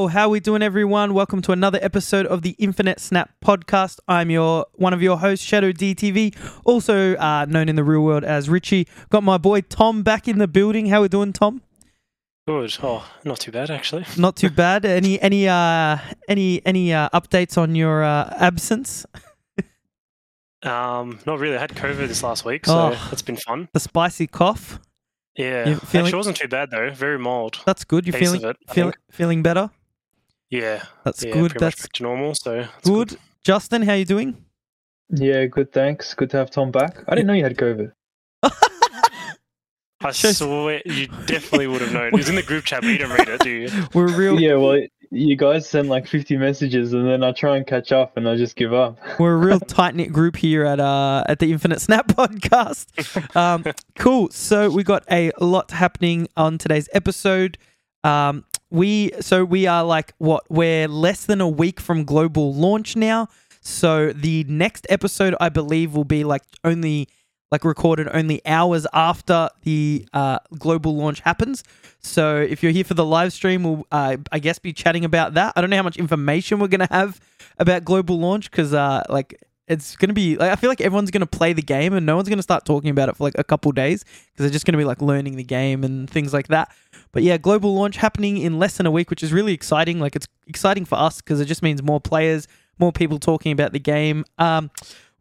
Yo, how we doing, everyone? Welcome to another episode of the Infinite Snap podcast. I'm your one of your hosts, Shadow DTV, also uh, known in the real world as Richie. Got my boy Tom back in the building. How we doing, Tom? Good. Oh, not too bad actually. Not too bad. Any any uh any any uh, updates on your uh, absence? Um, not really. I had COVID this last week, so Oh. that's been fun. The spicy cough. Yeah, You feeling- actually, it wasn't too bad though. Very mild. That's good. You feeling it, feeling feeling better? Yeah, That's yeah, good. That's back to normal. So it's good. Justin, how you doing? Yeah, good. Thanks. Good to have Tom back. I didn't know you had COVID. I Shows- swear you definitely would have known. It was in the group chat, but you didn't read it, do you? We're real. Yeah, well, you guys send like 50 messages, and then I try and catch up, and I just give up. We're a real tight knit group here at uh at the Infinite Snap podcast. Um, cool. So we got a lot happening on today's episode. Um, we so we are like what we're less than a week from global launch now. So the next episode, I believe, will be like only like recorded only hours after the uh, global launch happens. So if you're here for the live stream, we'll uh, I guess be chatting about that. I don't know how much information we're gonna have about global launch because uh, like it's gonna be like I feel like everyone's gonna play the game and no one's gonna start talking about it for like a couple days because they're just gonna be like learning the game and things like that. But yeah, global launch happening in less than a week, which is really exciting. Like it's exciting for us because it just means more players, more people talking about the game. Um,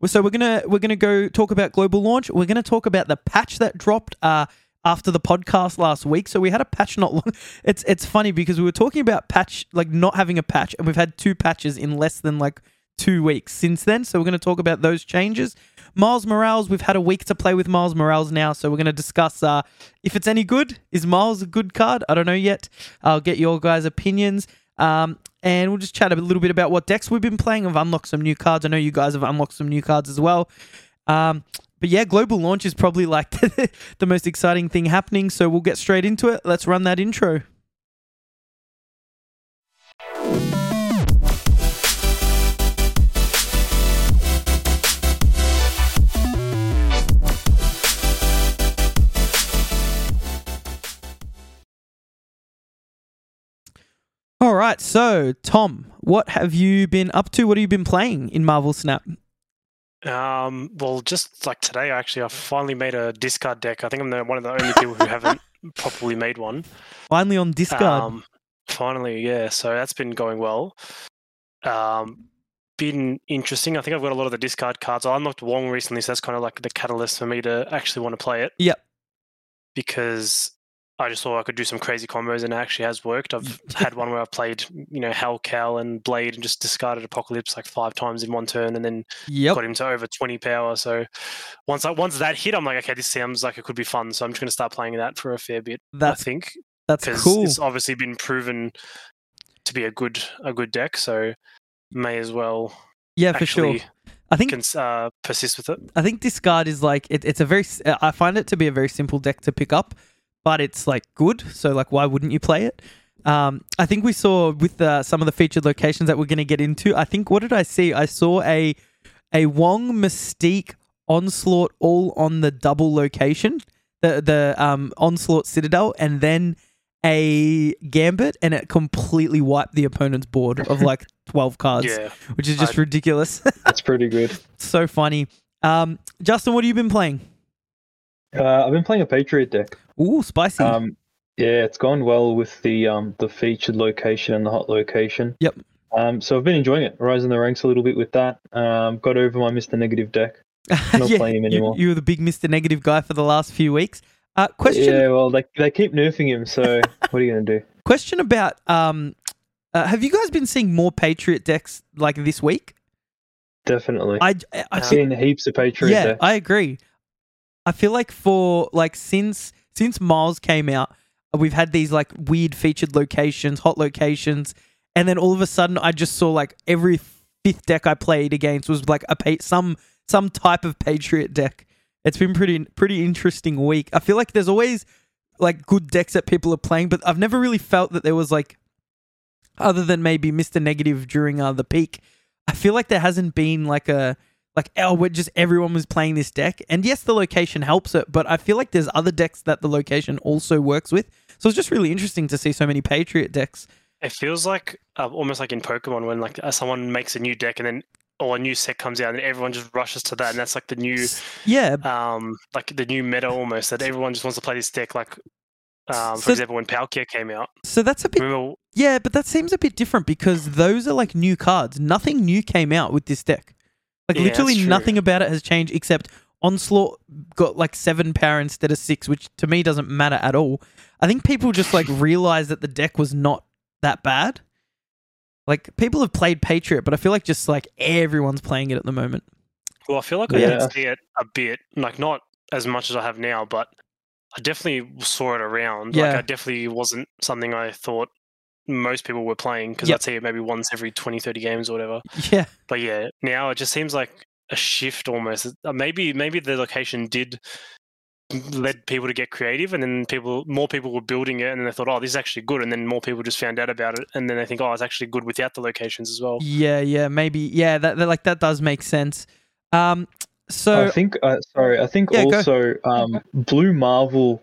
so we're gonna we're gonna go talk about global launch. We're gonna talk about the patch that dropped uh, after the podcast last week. So we had a patch not long. It's it's funny because we were talking about patch like not having a patch, and we've had two patches in less than like two weeks since then. So we're gonna talk about those changes. Miles Morales, we've had a week to play with Miles Morales now, so we're going to discuss uh, if it's any good. Is Miles a good card? I don't know yet. I'll get your guys' opinions. Um, and we'll just chat a little bit about what decks we've been playing. I've unlocked some new cards. I know you guys have unlocked some new cards as well. Um, but yeah, global launch is probably like the most exciting thing happening. So we'll get straight into it. Let's run that intro. All right. So, Tom, what have you been up to? What have you been playing in Marvel Snap? Um, well, just like today, actually, I finally made a discard deck. I think I'm the, one of the only people who haven't properly made one. Finally on Discard. Um, finally, yeah. So that's been going well. Um, been interesting. I think I've got a lot of the discard cards. I unlocked Wong recently, so that's kind of like the catalyst for me to actually want to play it. Yep. Because I just thought I could do some crazy combos, and it actually has worked. I've had one where I've played, you know, Hellcow and Blade, and just discarded Apocalypse like five times in one turn, and then yep. got him to over 20 power. So once I, once that hit, I'm like, okay, this sounds like it could be fun. So I'm just going to start playing that for a fair bit. That's I think that's because cool. it's obviously been proven to be a good a good deck. So may as well Yeah, for sure. I think cons- uh, persist with it. I think discard is like it, it's a very I find it to be a very simple deck to pick up, but it's like good. So like, why wouldn't you play it? Um, I think we saw with uh, some of the featured locations that we're going to get into. I think what did I see? I saw a a Wong Mystique onslaught all on the double location, the the um onslaught citadel, and then a gambit, and it completely wiped the opponent's board of like twelve cards, Yeah, which is just I- ridiculous. That's pretty good. so funny. Um, Justin, what have you been playing? Uh, I've been playing a Patriot deck. Ooh, spicy. Um, yeah, it's gone well with the um the featured location and the hot location. Yep. Um, so I've been enjoying it, rising the ranks a little bit with that. Um, got over my Mister Negative deck. not playing him anymore. you were the big Mister Negative guy for the last few weeks. Uh, question. Yeah, well, they they keep nerfing him. So what are you gonna do? Question about um, uh, have you guys been seeing more Patriot decks like this week? Definitely. I, I I've feel, seen heaps of Patriot yeah, decks. I agree. I feel like for like since since Miles came out, we've had these like weird featured locations, hot locations, and then all of a sudden, I just saw like every fifth deck I played against was like a pa- some some type of Patriot deck. It's been pretty pretty interesting week. I feel like there's always like good decks that people are playing, but I've never really felt that there was like other than maybe Mr. Negative during uh, the peak. I feel like there hasn't been like a like oh just everyone was playing this deck and yes the location helps it but i feel like there's other decks that the location also works with so it's just really interesting to see so many patriot decks It feels like uh, almost like in Pokemon when like uh, someone makes a new deck and then or a new set comes out and everyone just rushes to that and that's like the new Yeah, um like the new meta almost that everyone just wants to play this deck like um for So- example when Palkia came out. so that's a bit Remember Yeah, but that seems a bit different because those are like new cards. Nothing new came out with this deck. Like Yeah, literally nothing about it has changed except Onslaught got like seven power instead of six, which to me doesn't matter at all. I think people just like realized that the deck was not that bad. Like people have played Patriot, but I feel like just like everyone's playing it at the moment. Well, I feel like I Yeah. did see it a bit, like not as much as I have now, but I definitely saw it around. Like, Yeah. I definitely wasn't something I thought most people were playing because Yep. I'd see it maybe once every 20, 30 games or whatever. Yeah, But yeah, now it just seems like a shift almost. Uh, Maybe maybe the location did led people to get creative and then people more people were building it and then they thought oh this is actually good and then more people just found out about it and then they think oh it's actually good without the locations as well yeah, yeah. Maybe yeah. That, that like that does make sense. Um, so I think. Uh, sorry, I think Yeah, also um, Blue Marvel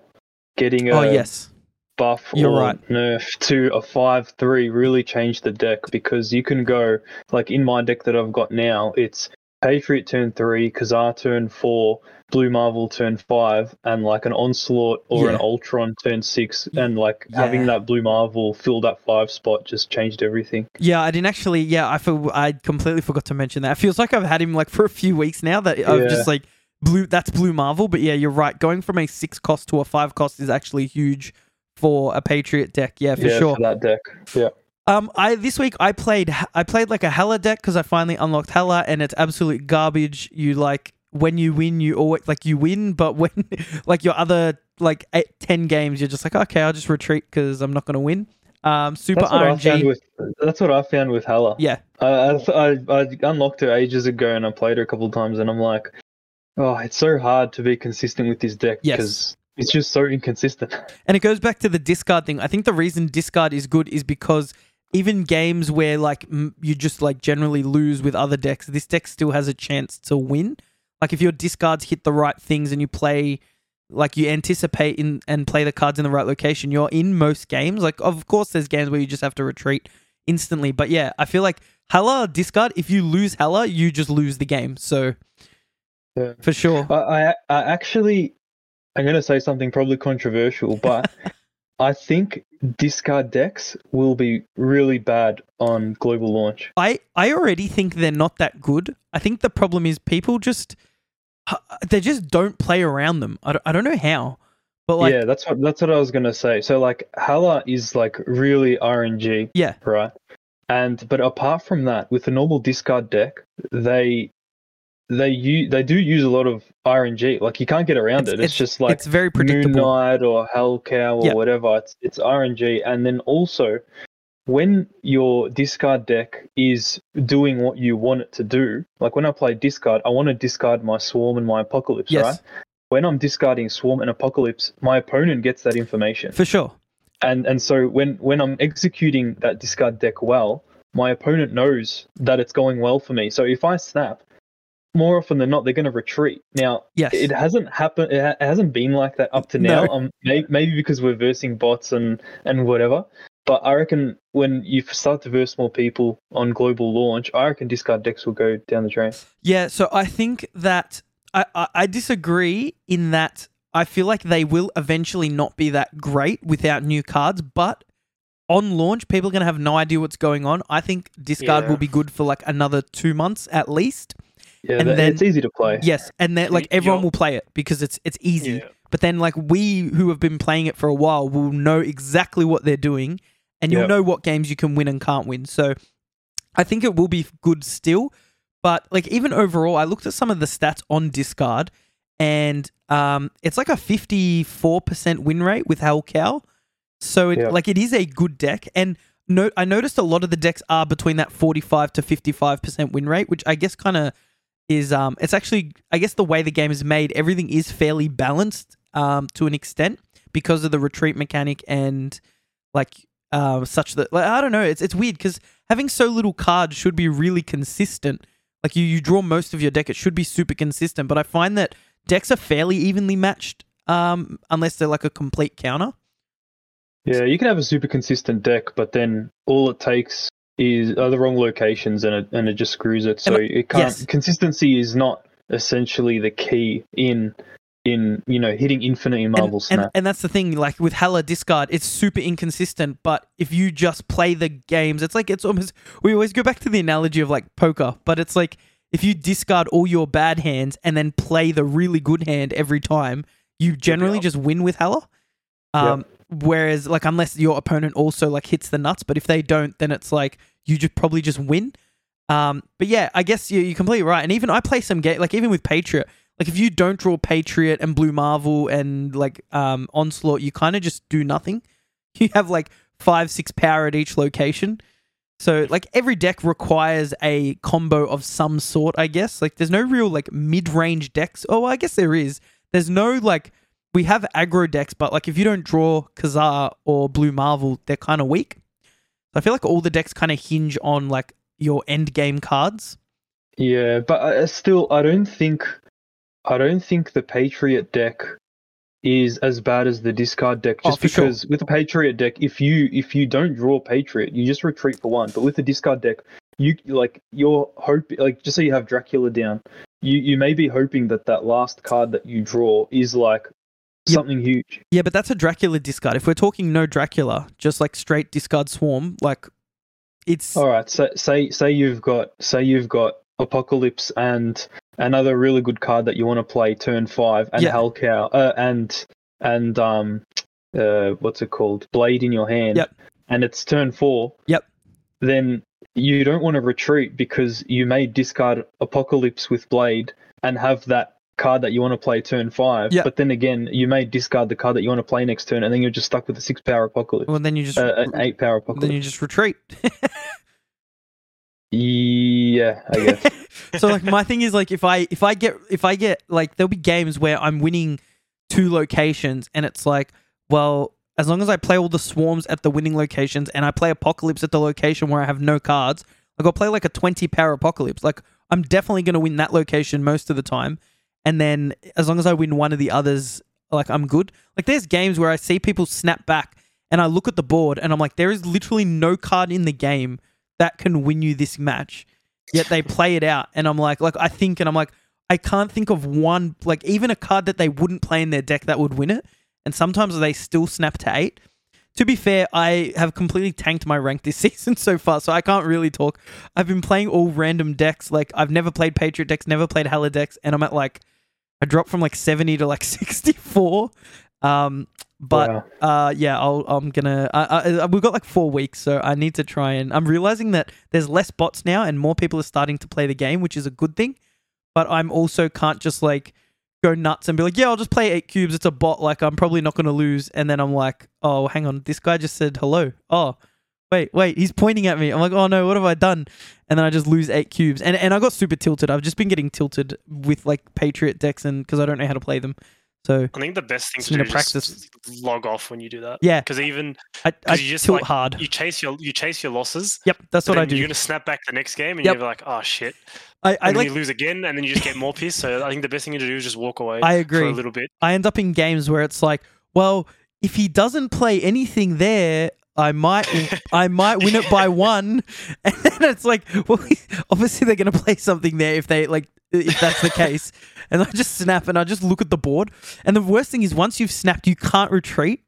getting a oh yes, buff You're or right. nerf to a five three really changed the deck because you can go like in my deck that I've got now. It's Patriot turn three, Ka-Zar turn four, Blue Marvel turn five, and like an Onslaught or an Yeah. Ultron turn six, and like Yeah. having that Blue Marvel fill that five spot just changed everything. Yeah, I didn't actually. Yeah, I feel I completely forgot to mention that. It feels like I've had him like for a few weeks now. That I've just like blue. That's blue Marvel. But yeah, you're right. Going from a six cost to a five cost is actually huge for a Patriot deck. Yeah, for yeah, sure. for that deck. Yeah. Um, I this week I played I played like a Hela deck because I finally unlocked Hela and it's absolute garbage. You like when you win, you always like you win, but when like your other like eight, ten games, you're just like okay, I'll just retreat because I'm not gonna win. Um, super That's what I found RNG. with. That's what I found with Hela. Yeah, I, I, I I unlocked her ages ago and I played her a couple of times and I'm like, oh, it's so hard to be consistent with this deck because it's just so inconsistent. And it goes back to the discard thing. I think the reason discard is good is because even games where like m- you just like generally lose with other decks, this deck still has a chance to win. Like if your discards hit the right things and you play like you anticipate in and play the cards in the right location, you're in most games. Like of course there's games where you just have to retreat instantly, but yeah, I feel like Hela discard if you lose Hela, you just lose the game. So Yeah. for sure. I, I, I actually, I'm going to say something probably controversial, but I think discard decks will be really bad on global launch. I, I already think they're not that good. I think the problem is people just uh, they just don't play around them. I don't, I don't know how, but like yeah, that's what that's what I was going to say. So like Hela is like really RNG, yeah, right? And but apart from that, with a normal discard deck, they they use they do use a lot of RNG. Like you can't get around it. It's, just like it's very Moon predictable. Knight or Hellcow or Yeah. whatever. It's it's RNG, and then also when your discard deck is doing what you want it to do, like when I play discard, I want to discard my Swarm and my Apocalypse, Yes. right? When I'm discarding Swarm and Apocalypse, my opponent gets that information, For sure. and and so when when I'm executing that discard deck well, my opponent knows that it's going well for me. So if I snap. More often than not, they're going to retreat. Now, Yes. it hasn't happened. It, ha- it hasn't been like that up to now. No. Um, may- maybe because we're versing bots and and whatever. But I reckon when you start to verse more people on global launch, I reckon discard decks will go down the drain. Yeah, so I think that I, I, I disagree in that I feel like they will eventually not be that great without new cards, but on launch, people are going to have no idea what's going on. I think discard Yeah. will be good for like another two months at least. Yeah, And that- then- it's easy to play. Yes, and then like everyone you're- will play it because it's it's easy. Yeah. But then like we who have been playing it for a while will know exactly what they're doing, and you'll Yep. know what games you can win and can't win. So I think it will be good still. But like even overall, I looked at some of the stats on discard, and um, it's like a fifty four percent win rate with Hellcow. So it Yep. like it is a good deck, and no, I noticed a lot of the decks are between that forty five to fifty five percent win rate, which I guess kind of is um it's actually I guess the way the game is made, everything is fairly balanced um to an extent because of the retreat mechanic and like um such that like I don't know, it's it's weird because having so little cards should be really consistent. Like you you draw most of your deck, it should be super consistent, but I find that decks are fairly evenly matched um unless they're like a complete counter. Yeah, you can have a super consistent deck, but then all it takes is are the wrong locations, and it and it just screws it. So it can't. yes. Consistency is not essentially the key in in you know hitting infinite in Marvel and, Snap. and, and that's the thing, like with Hela Discard, it's super inconsistent. But if you just play the games, it's like it's almost we always go back to the analogy of like poker, but it's like if you discard all your bad hands and then play the really good hand every time, you generally Yep. just win with Hela. Um, Whereas, like, unless your opponent also like hits the nuts, but if they don't, then it's like you just probably just win. Um, but yeah, I guess you, you're completely right. And even I play some game, like even with Patriot, like if you don't draw Patriot and Blue Marvel and like um, Onslaught, you kind of just do nothing. You have like five, six power at each location. So like every deck requires a combo of some sort, I guess. Like there's no real like mid-range decks. Oh, I guess there is. There's no like we have aggro decks, but like if you don't draw Ka-Zar or Blue Marvel, they're kind of weak. I feel like all the decks kind of hinge on like your end game cards. Yeah, but I, I still, I don't think, I don't think the Patriot deck is as bad as the discard deck. Oh, Just sure. because with the Patriot deck, if you if you don't draw Patriot, you just retreat for one. But with the discard deck, you like you're hoping like just so you have Dracula down, you you may be hoping that that last card that you draw is like. Something huge. Yeah, but that's a Dracula discard. If we're talking no Dracula, just like straight discard swarm, like it's All right, so, say say you've got say you've got Apocalypse and another really good card that you want to play turn five and Yeah. Hellcow uh, and and um uh what's it called Blade in your hand. Yep. And it's turn four. Yep. Then you don't want to retreat because you may discard Apocalypse with Blade and have that card that you want to play turn five. But then again, you may discard the card that you want to play next turn, and then you're just stuck with a six power Apocalypse, well, then you just uh, an eight power apocalypse. then you just retreat. Yeah, I guess. so like my thing is like if I if I get if I get like there'll be games where I'm winning two locations and it's like well as long as I play all the swarms at the winning locations and I play apocalypse at the location where I have no cards like I'll play like a 20 power apocalypse like I'm definitely going to win that location most of the time and then as long as I win one of the others like I'm good. Like there's games where I see people snap back and I look at the board and I'm like there is literally no card in the game that can win you this match. Yet they play it out and i'm like like i think and i'm like i can't think of one like even a card that they wouldn't play in their deck that would win it. And sometimes they still snap to eight. To be fair i have completely tanked my rank this season so far so i can't really talk. I've been playing all random decks like i've never played patriot decks never played Hela decks and i'm at like i dropped from like 70 to like 64 um but Wow. uh yeah I'll, i'm gonna I, I, we've got like four weeks so i need to try and i'm realizing that there's less bots now and more people are starting to play the game which is a good thing. But i'm also can't just like go nuts and be like yeah i'll just play eight cubes. It's a bot. Like i'm probably not gonna lose. And then i'm like oh hang on. This guy just said hello. Oh wait wait he's pointing at me i'm like oh no what have i done and then i just lose eight cubes and, and i got super tilted i've just been getting tilted with like patriot decks and because i don't know how to play them so I think the best thing to do is practice. log off when you do that. yeah Because even i, I you just, tilt like, hard you chase your you chase your losses, yep that's what i do you're gonna snap back the next game and Yep. you're like, oh shit, I, and I then like you lose again, and then you just get more pissed. So I think the best thing to do is just walk away. I for agree. a little bit. I end up in games where it's like, well, if he doesn't play anything there, I might I might win it by one. And then it's like, well, obviously they're gonna play something there if they like if that's the case. And I just snap and I just look at the board. And the worst thing is once you've snapped, you can't retreat.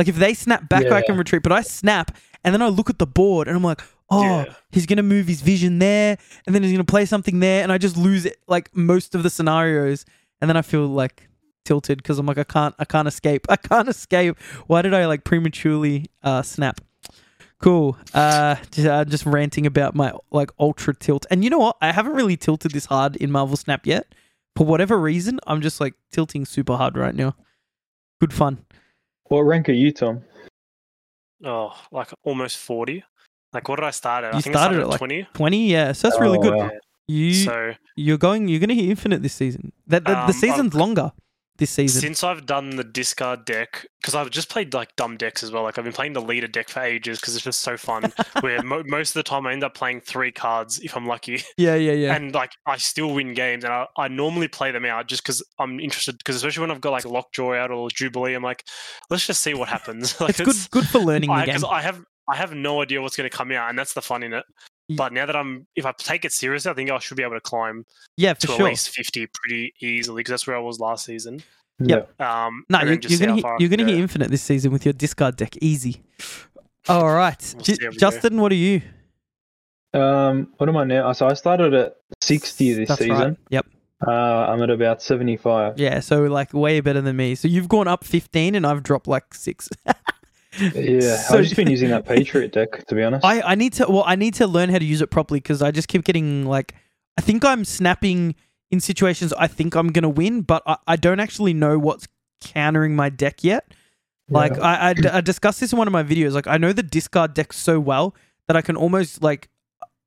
Like if they snap back, I can retreat. But I snap and then I look at the board and I'm like, oh, Yeah. he's gonna move his vision there, and then he's gonna play something there, and I just lose it like most of the scenarios. And then I feel like tilted because I'm like, I can't, I can't escape. I can't escape. Why did I like prematurely uh, snap? Cool. Uh, just, uh, just ranting about my like ultra tilt. And you know what? I haven't really tilted this hard in Marvel Snap yet. For whatever reason, I'm just like tilting super hard right now. Good fun. What rank are you, Tom? Oh, like almost forty. Like what did I start at? You I think started I at, started like, at twenty. Twenty, yeah. So that's really Oh, good. wow. You So you're going. You're gonna hit infinite this season. That the, the Um, season's I've- longer. This season? Since I've done the discard deck, because I've just played like dumb decks as well. Like I've been playing the leader deck for ages because it's just so fun. where mo- most of the time I end up playing three cards if I'm lucky, yeah, yeah, yeah. and like I still win games. And I, I normally play them out just because I'm interested. Because especially when I've got like Lockjaw out or Jubilee, I'm like, let's just see what happens. like it's good, good for learning the I, I have I have no idea what's going to come out, and that's the fun in it. Ye- But now that I'm, if I take it seriously, I think I should be able to climb Yeah, to for at sure. least fifty pretty easily because that's where I was last season. Yep. Um, No, you're, you're gonna how hit, you're gonna hit go. infinite this season with your discard deck. Easy. All right, We'll J- see how we go. Justin, what are you? Um, what am I now? So I started at 60 this That's season. right. Yep. Uh, I'm at about 75. Yeah, so like way better than me. So you've gone up 15 and I've dropped like six. Yeah, So- I've just been using that Patriot deck to be honest. I, I need to well I need to learn how to use it properly because I just keep getting like I think I'm snapping in situations I think I'm gonna win, but I, I don't actually know what's countering my deck yet. Like Yeah. I, I I discussed this in one of my videos. Like I know the discard deck so well that I can almost like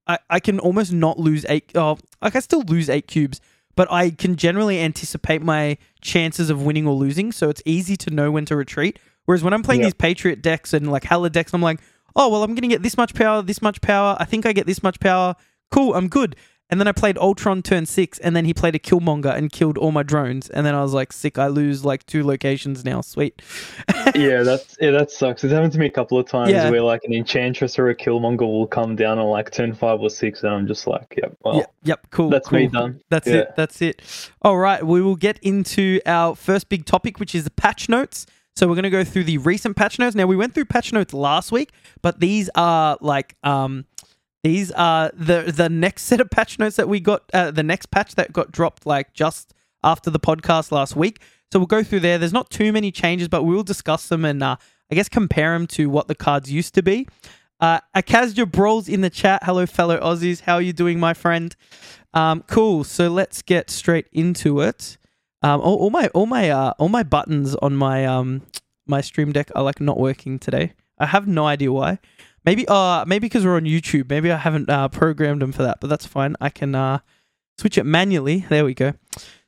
I, I can almost not lose eight oh like I still lose eight cubes, but I can generally anticipate my chances of winning or losing, so it's easy to know when to retreat. Whereas when I'm playing Yeah. these Patriot decks and like Hela decks, I'm like, oh well I'm gonna get this much power, this much power, I think I get this much power. Cool, I'm good. And then I played Ultron turn six, and then he played a Killmonger and killed all my drones. And then I was like, sick, I lose like two locations now. Sweet. yeah, that's yeah, that sucks. It's happened to me a couple of times Yeah. where like an Enchantress or a Killmonger will come down on like turn five or six, and I'm just like, yeah, well, Yep, yep, cool. that's cool. me done. That's Yeah. it. That's it. All right, we will get into our first big topic, which is the patch notes. So we're going to go through the recent patch notes. Now we went through patch notes last week, but these are like um these are the the next set of patch notes that we got uh, the next patch that got dropped like just after the podcast last week. So we'll go through there. There's not too many changes, but we will discuss them and uh, I guess compare them to what the cards used to be. Uh, Akazja Brawls in the chat. Hello, fellow Aussies. How are you doing, my friend? Um, cool. So let's get straight into it. Um, all, all my all my uh, all my buttons on my um my stream deck are like not working today. I have no idea why. Maybe uh maybe because we're on YouTube. Maybe I haven't uh, programmed them for that, but that's fine. I can uh switch it manually. There we go.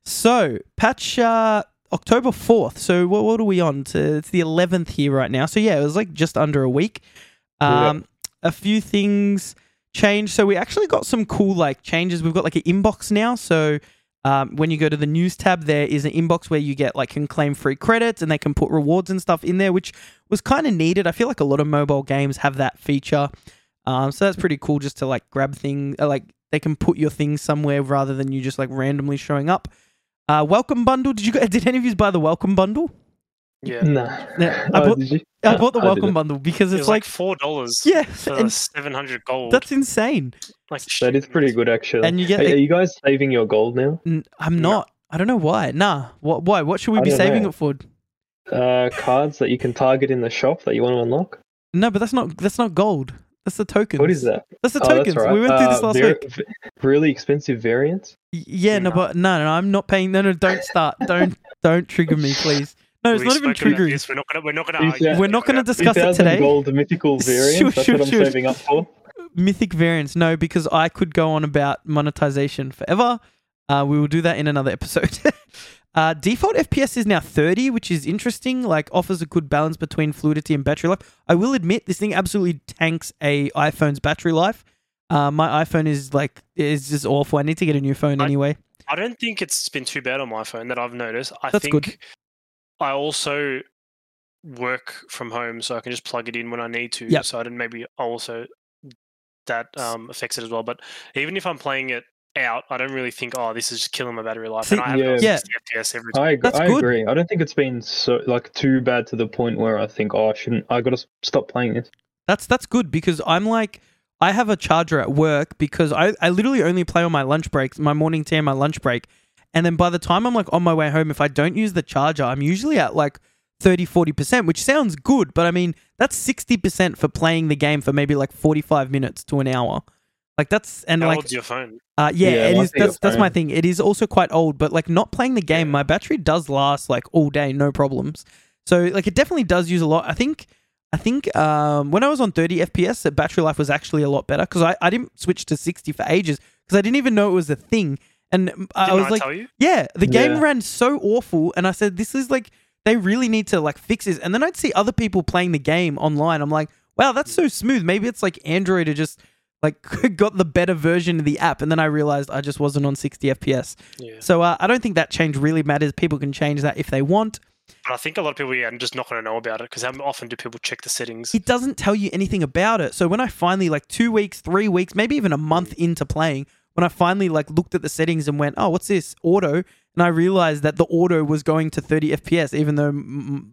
So patch uh, October fourth. So what what are we on? To, it's the eleventh here right now. So yeah, it was like just under a week. Yeah. Um, a few things changed. So we actually got some cool like changes. We've got like an inbox now. So um, when you go to the news tab, there is an inbox where you get like can claim free credits and they can put rewards and stuff in there, which was kind of needed. I feel like a lot of mobile games have that feature. Um, so that's pretty cool just to like grab things, uh, like they can put your things somewhere rather than you just like randomly showing up. Uh, welcome bundle. Did you did any of you buy the welcome bundle? Yeah, Nah. Yeah, I Oh, bought- did you? I bought the I welcome bundle because it it's was like, like four dollars. yeah, for and seven hundred gold. that's insane. like That is pretty good, actually. And you get Are, the- are you guys saving your gold now? N- I'm No. not. I don't know why. Nah. What? Why? What should we I be saving know. it for? Uh, cards that you can target in the shop that you want to unlock. No, but that's not. That's not gold. That's the tokens. What is that? That's the Oh, tokens. that's right. We went through this Uh, last var- week. v- really expensive variants. Y- Yeah, no, No. but no, no, I'm not paying. No, no, don't start. don't, don't trigger me, please. No, it's We've not even spoken triggering. this, We're not gonna. We're not gonna. These, argue uh, We're not going to discuss it today. gold mythical variants. Sure, That's sure, what I'm sure. saving up for. Mythic variants, no, because I could go on about monetization forever. Uh, we will do that in another episode. uh, default FPS is now 30, which is interesting. Like, offers a good balance between fluidity and battery life. I will admit, this thing absolutely tanks a iPhone's battery life. Uh, my iPhone is like is just awful. I need to get a new phone I- anyway. I don't think it's been too bad on my phone that I've noticed. I That's think good. I also work from home, so I can just plug it in when I need to. Yep. So I don't maybe also that um, affects it as well. But even if I'm playing it out, I don't really think, oh, this is just killing my battery life. See, and I have yeah. yeah. Yeah. 60 FPS every time. I, ag- That's I good. agree. I don't think it's been so like too bad to the point where I think, oh, I shouldn't. I got to stop playing this. That's that's good because I'm like I have a charger at work because I, I literally only play on my lunch breaks, my morning tea and my lunch break. And then by the time I'm like on my way home, if I don't use the charger, I'm usually at like 30, 40%, which sounds good. But I mean, that's 60% for playing the game for maybe like 45 minutes to an hour. Like that's, and How like, old's your phone? uh, yeah, Yeah, it my is. thing That's that's my thing. It is also quite old, but like not playing the game, Yeah. my battery does last like all day, no problems. So like it definitely does use a lot. I think, I think um, when I was on 30 FPS, the battery life was actually a lot better because I, I didn't switch to 60 for ages because I didn't even know it was a thing. And um, I Didn't was I like, tell you? yeah, the game Yeah. ran so awful, and I said, this is like they really need to like fix this. And then I'd see other people playing the game online. I'm like, wow, that's so smooth. Maybe it's like Android or just like got the better version of the app. And then I realized I just wasn't on 60 FPS. Yeah. So uh, I don't think that change really matters. People can change that if they want. But I think a lot of people, yeah, are just not going to know about it because how often do people check the settings? It doesn't tell you anything about it. So when I finally like two weeks, three weeks, maybe even a month into playing, when I finally like looked at the settings and went, oh, what's this auto? And I realized that the auto was going to 30 FPS, even though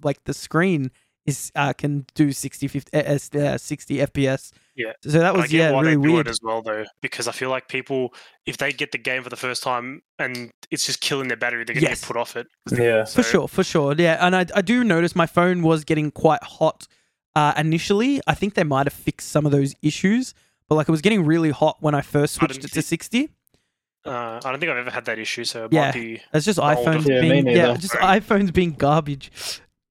like the screen is uh, can do 60, 50, uh, uh, 60 FPS. Yeah. So that But I was get yeah why really they do weird. it as well, though, because I feel like people, if they get the game for the first time and it's just killing their battery, they're going to Yes. get put off it. Yeah. For sure, for sure. Yeah, and I, I do notice my phone was getting quite hot uh, initially. I think they might have fixed some of those issues, but like it was getting really hot when I first switched didn't it to see- 60. Uh, I don't think I've ever had that issue, so it Yeah. might be. That's just older. iPhones Yeah, being yeah, just iPhones being garbage.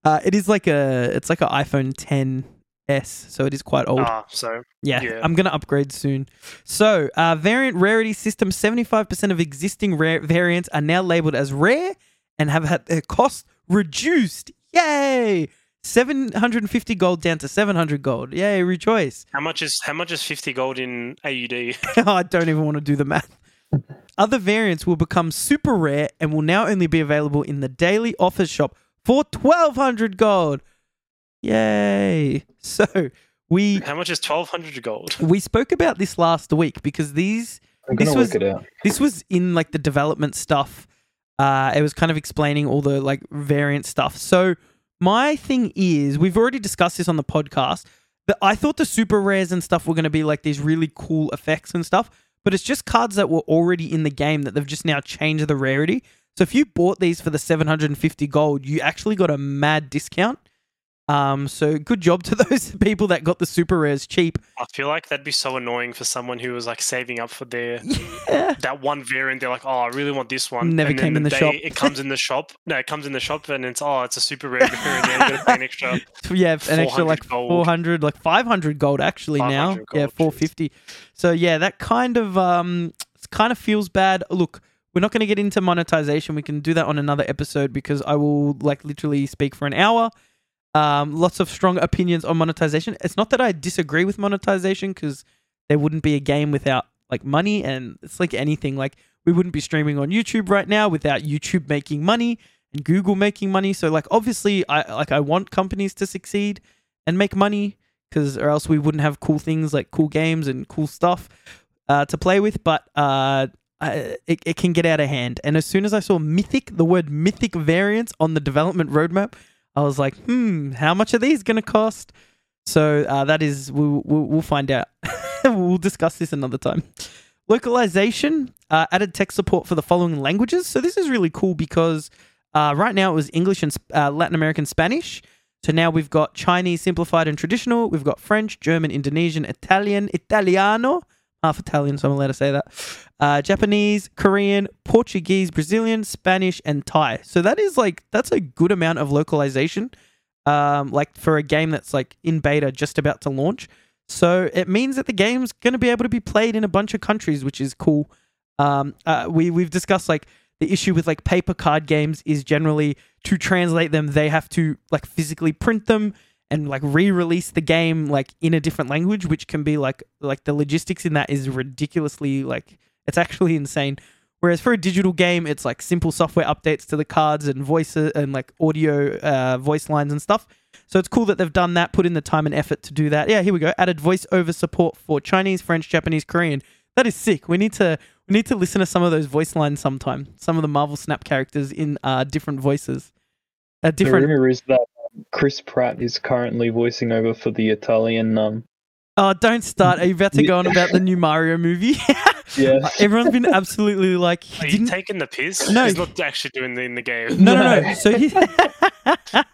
Uh, it is like a it's like an iPhone 10s, so it is quite old. Ah, so yeah, yeah. I'm gonna upgrade soon. So, uh, variant rarity system: 75% of existing rare variants are now labeled as rare and have had their cost reduced. Yay! 750 gold down to 700 gold. Yay, rejoice. how much is how much is fifty gold in AUD? I don't even want to do the math. Other variants will become super rare and will now only be available in the daily offers shop for 1200 gold. Yay. So, we how much is twelve hundred gold? we spoke about this last week because these I'm This gonna was- work it out. this was in like the development stuff. Uh, it was kind of explaining all the like variant stuff. So my thing is, we've already discussed this on the podcast. That I thought the super rares and stuff were going to be like these really cool effects and stuff. But it's just cards that were already in the game that they've just now changed the rarity. So if you bought these for the 750 gold, you actually got a mad discount. Um, so good job to those people that got the super rares cheap. I feel like that'd be so annoying for someone who was like saving up for their Yeah. that one variant. They're like, oh, I really want this one. Never and came in the day shop. It comes in the shop. No, it comes in the shop and it's oh, it's a super rare variant. Yeah, got to pay an extra. yeah, an extra like 400, like 500 gold actually now. 500 yeah, 450. So yeah, that kind of um kind of feels bad. Look, we're not going to get into monetization. We can do that on another episode because I will like literally speak for an hour. Um, lots of strong opinions on monetization. It's not that I disagree with monetization because there wouldn't be a game without like money, and it's like anything. Like we wouldn't be streaming on YouTube right now without YouTube making money and Google making money. So like obviously, I like I want companies to succeed and make money because or else we wouldn't have cool things like cool games and cool stuff uh, to play with. But uh, I, it, it can get out of hand. And as soon as I saw mythic, the word mythic variants on the development roadmap, I was like, hmm, how much are these going to cost? So uh, that is, we'll, we'll, we'll find out. we'll discuss this another time. Localization uh, added tech support for the following languages. So this is really cool because uh, right now it was English and uh, Latin American Spanish. So now we've got Chinese simplified and traditional. We've got French, German, Indonesian, Italian, Italiano. Half Italian, so I'm allowed to say that. Uh, Japanese, Korean, Portuguese, Brazilian, Spanish, and Thai. So that is like that's a good amount of localization. Um, like for a game that's like in beta, just about to launch. So it means that the game's going to be able to be played in a bunch of countries, which is cool. Um, uh, we we've discussed like the issue with like paper card games is generally to translate them, they have to like physically print them and like re-release the game like in a different language, which can be like like the logistics in that is ridiculously like it's actually insane. Whereas for a digital game, it's like simple software updates to the cards and voices and like audio uh, voice lines and stuff. So it's cool that they've done that, put in the time and effort to do that. Yeah, here we go. Added voiceover support for Chinese, French, Japanese, Korean. That is sick. We need to we need to listen to some of those voice lines sometime. Some of the Marvel Snap characters in uh, different voices. Uh, The different. rumor is that Chris Pratt is currently voicing over for the Italian. Um, Oh, don't start. Are you about to go on about the new Mario movie? yeah, Everyone's been absolutely like, he Are you didn't. taking the piss? No. He's not actually doing the in the game. No, no, no. No. So he.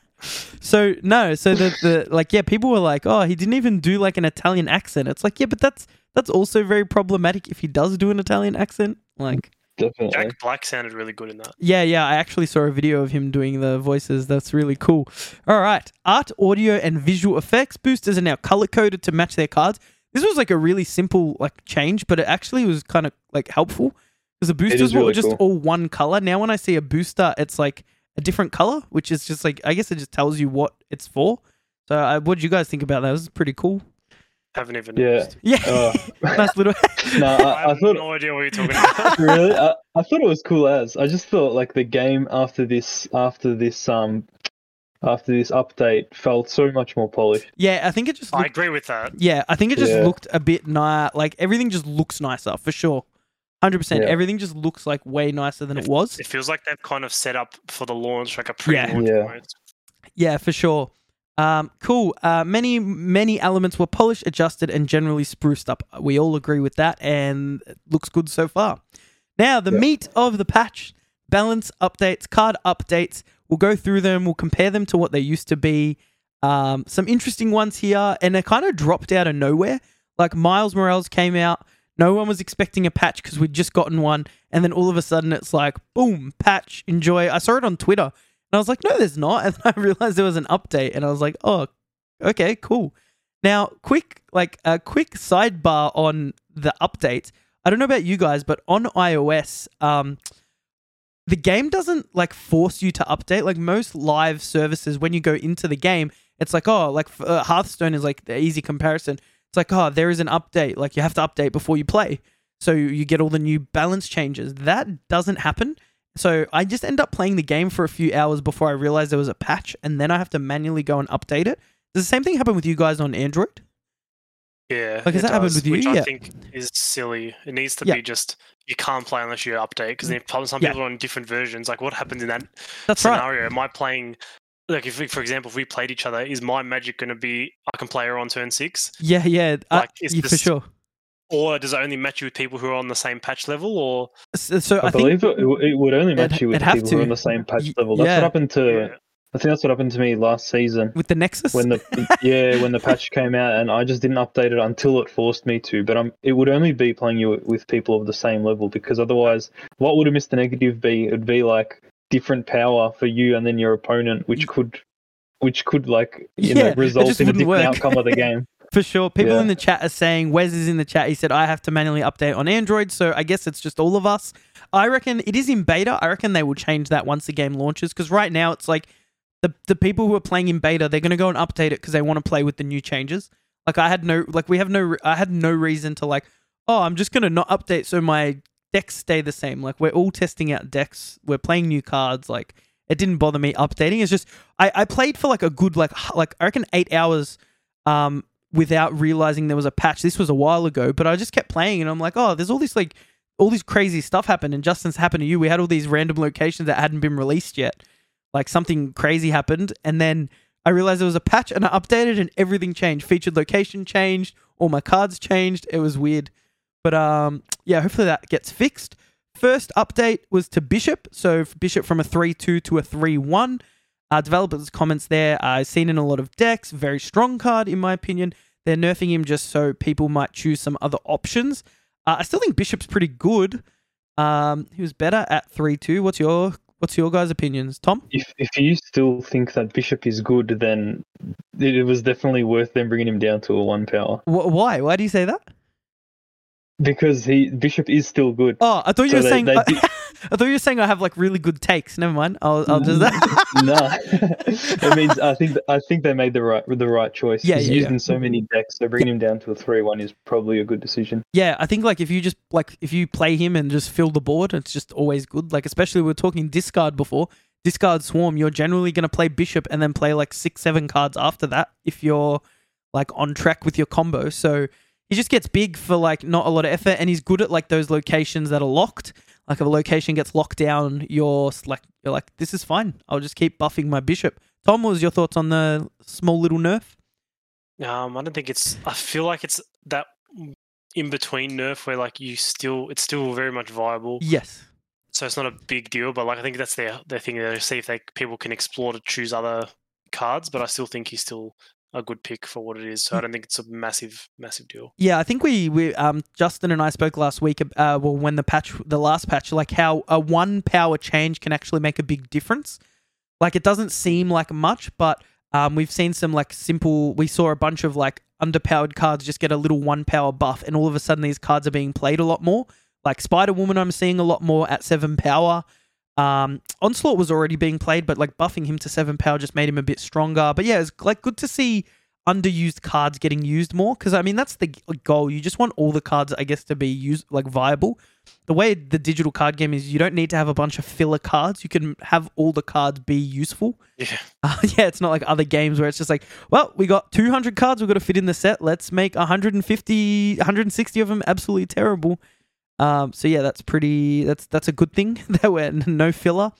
so no. So the the like yeah, people were like, oh, he didn't even do like an Italian accent. It's like yeah, but that's that's also very problematic if he does do an Italian accent. Like definitely. Jack Black sounded really good in that. yeah, yeah. I actually saw a video of him doing the voices. That's really cool. All right, art, audio, and visual effects boosters are now color coded to match their cards. This was like a really simple like change, but it actually was kind of like helpful Because the boosters is were just cool. all one color. Now when I see a booster, it's like a different color, which is just like I guess it just tells you what it's for. So, uh, what did you guys think about that? It was pretty cool. Haven't even. Yeah. noticed. Yeah, Uh, nice little. no, I, I, I have thought no idea what you're talking about. really, I, I thought it was cool as. I just thought like the game after this, after this, um, after this update felt so much more polished. yeah, I think it just. I agree with that. yeah, I think it just Yeah. looked a bit nice. Like everything just looks nicer for sure. Hundred percent. Everything just looks like way nicer than it was. It feels like they've kind of set up for the launch, like a pre-launch Yeah. almost. Yeah, for sure. Um, cool. Uh, many many elements were polished, adjusted, and generally spruced up. We all agree with that, and it looks good so far. Now, the Yeah. meat of the patch: balance updates, card updates. We'll go through them. We'll compare them to what they used to be. Um, some interesting ones here, and they kind of dropped out of nowhere. Like Miles Morales came out. No one was expecting a patch because we'd just gotten one, and then all of a sudden it's like, boom, patch, enjoy. I saw it on Twitter, and I was like, no, there's not. And I realized there was an update, and I was like, oh, okay, cool. Now, quick, like a quick sidebar on the update. I don't know about you guys, but on iOS, um, the game doesn't like force you to update. Like most live services, when you go into the game, it's like, oh, like uh, Hearthstone is like the easy comparison. It's like, oh, there is an update. Like you have to update before you play. So you you get all the new balance changes. That doesn't happen. So I just end up playing the game for a few hours before I realize there was a patch, and then I have to manually go and update it. Does the same thing happen with you guys on Android? Yeah. Like, has it that happened does, with you? Which Yeah. I think is silly. It needs to Yeah. be just you can't play unless you update because then some Yeah. people are on different versions. Like what happens in that That's right. scenario? Am I playing? Like if, we- for example, if we played each other, is my Magik going to be I can play her on turn six, Yeah, yeah, uh, Like, it's yeah, for sure. Or does it only match you with people who are on the same patch level? Or So, so I, I, think believe it, it would only match you with it'd have people who are on the same patch Y- level. That's yeah. what happened to. yeah, I think that's what happened to me last season with the Nexus, when the yeah when the patch came out, and I just didn't update it until it forced me to. But I'm it would only be playing you with people of the same level because otherwise, what would a Mr. Negative be? It'd be like different power for you and then your opponent, which could which could like you Yeah, know result in a different work. outcome of the game. For sure. People Yeah. in the chat are saying, Wes is in the chat. He said, I have to manually update on Android. So I guess it's just all of us. I reckon it is in beta. I reckon they will change that once the game launches. Because right now it's like the, the people who are playing in beta, they're going to go and update it because they want to play with the new changes. Like I had no, like we have no, I had no reason to like, oh, I'm just going to not update so my decks stay the same. Like we're all testing out decks. We're playing new cards. Like it didn't bother me updating. It's just, I, I played for like a good, like, like I reckon eight hours um, without realizing there was a patch. This was a while ago, but I just kept playing and I'm like, oh, there's all this like all this crazy stuff happened and Justin's happened to you. We had all these random locations that hadn't been released yet. Like something crazy happened and then I realized there was a patch and I updated and everything changed. Featured location changed, all my cards changed. It was weird. But um yeah, hopefully that gets fixed. First update was to Bishop. So Bishop from a 3 2 to a 3 1. Uh, developers' comments there. I've seen in a lot of decks. Very strong card, in my opinion. They're nerfing him just so people might choose some other options. Uh, I still think Bishop's pretty good. Um, he was better at 3 2. What's your What's your guys' opinions, Tom? If if you still think that Bishop is good, then it it was definitely worth them bringing him down to a one power Wh- why? Why do you say that? Because he Bishop is still good. Oh, I thought you So were they- saying. they I, thought you were saying I have like really good takes. Never mind. I'll, I'll just. no, it means I think I think they made the right the right choice. Yeah, He's yeah, used yeah. in so many decks, so bringing him down to a three one is probably a good decision. Yeah, I think like if you just like if you play him and just fill the board, it's just always good. Like especially we were talking discard before. Discard swarm, you're generally gonna play bishop and then play like six, seven cards after that if you're like on track with your combo. So he just gets big for like not a lot of effort and he's good at like those locations that are locked. Like if a location gets locked down, you're like you're like, this is fine. I'll just keep buffing my bishop. Tom, what was your thoughts on the small little nerf? Um, I don't think it's. I feel like it's that in between nerf where like you still, it's still very much viable. Yes. So it's not a big deal. But like I think that's their their thing. They see if they people can explore to choose other cards. But I still think he's still a good pick for what it is. So I don't think it's a massive massive deal. Yeah, I think we we um Justin and I spoke last week. Uh, well, when the patch, the last patch, like how a one power change can actually make a big difference. Like it doesn't seem like much, but um we've seen some like simple. We saw a bunch of like underpowered cards just get a little one power buff, and all of a sudden these cards are being played a lot more. Like Spider Woman, I'm seeing a lot more at seven power. Um, Onslaught was already being played, but like buffing him to seven power just made him a bit stronger. But yeah, it's like good to see underused cards getting used more because I mean that's the goal. You just want all the cards, I guess, to be used like viable. The way the digital card game is, you don't need to have a bunch of filler cards. You can have all the cards be useful. Yeah. Uh, yeah, it's not like other games where it's just like, well, we got 200 cards we've got to fit in the set. Let's make 150, 160 of them absolutely terrible. Um, so yeah, that's pretty. That's that's a good thing. there were no filler.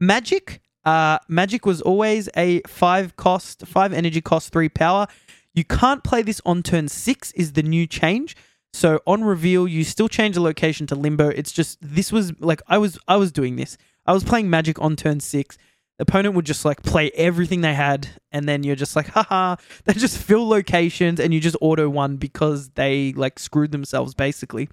Magik. Uh, Magik was always a five cost, five energy cost, three power. You can't play this on turn six. Is the new change. So on reveal, you still change the location to limbo. It's just this was like I was I was doing this. I was playing Magik on turn six. The opponent would just like play everything they had, and then you're just like, haha, they just fill locations and you just auto one because they like screwed themselves basically.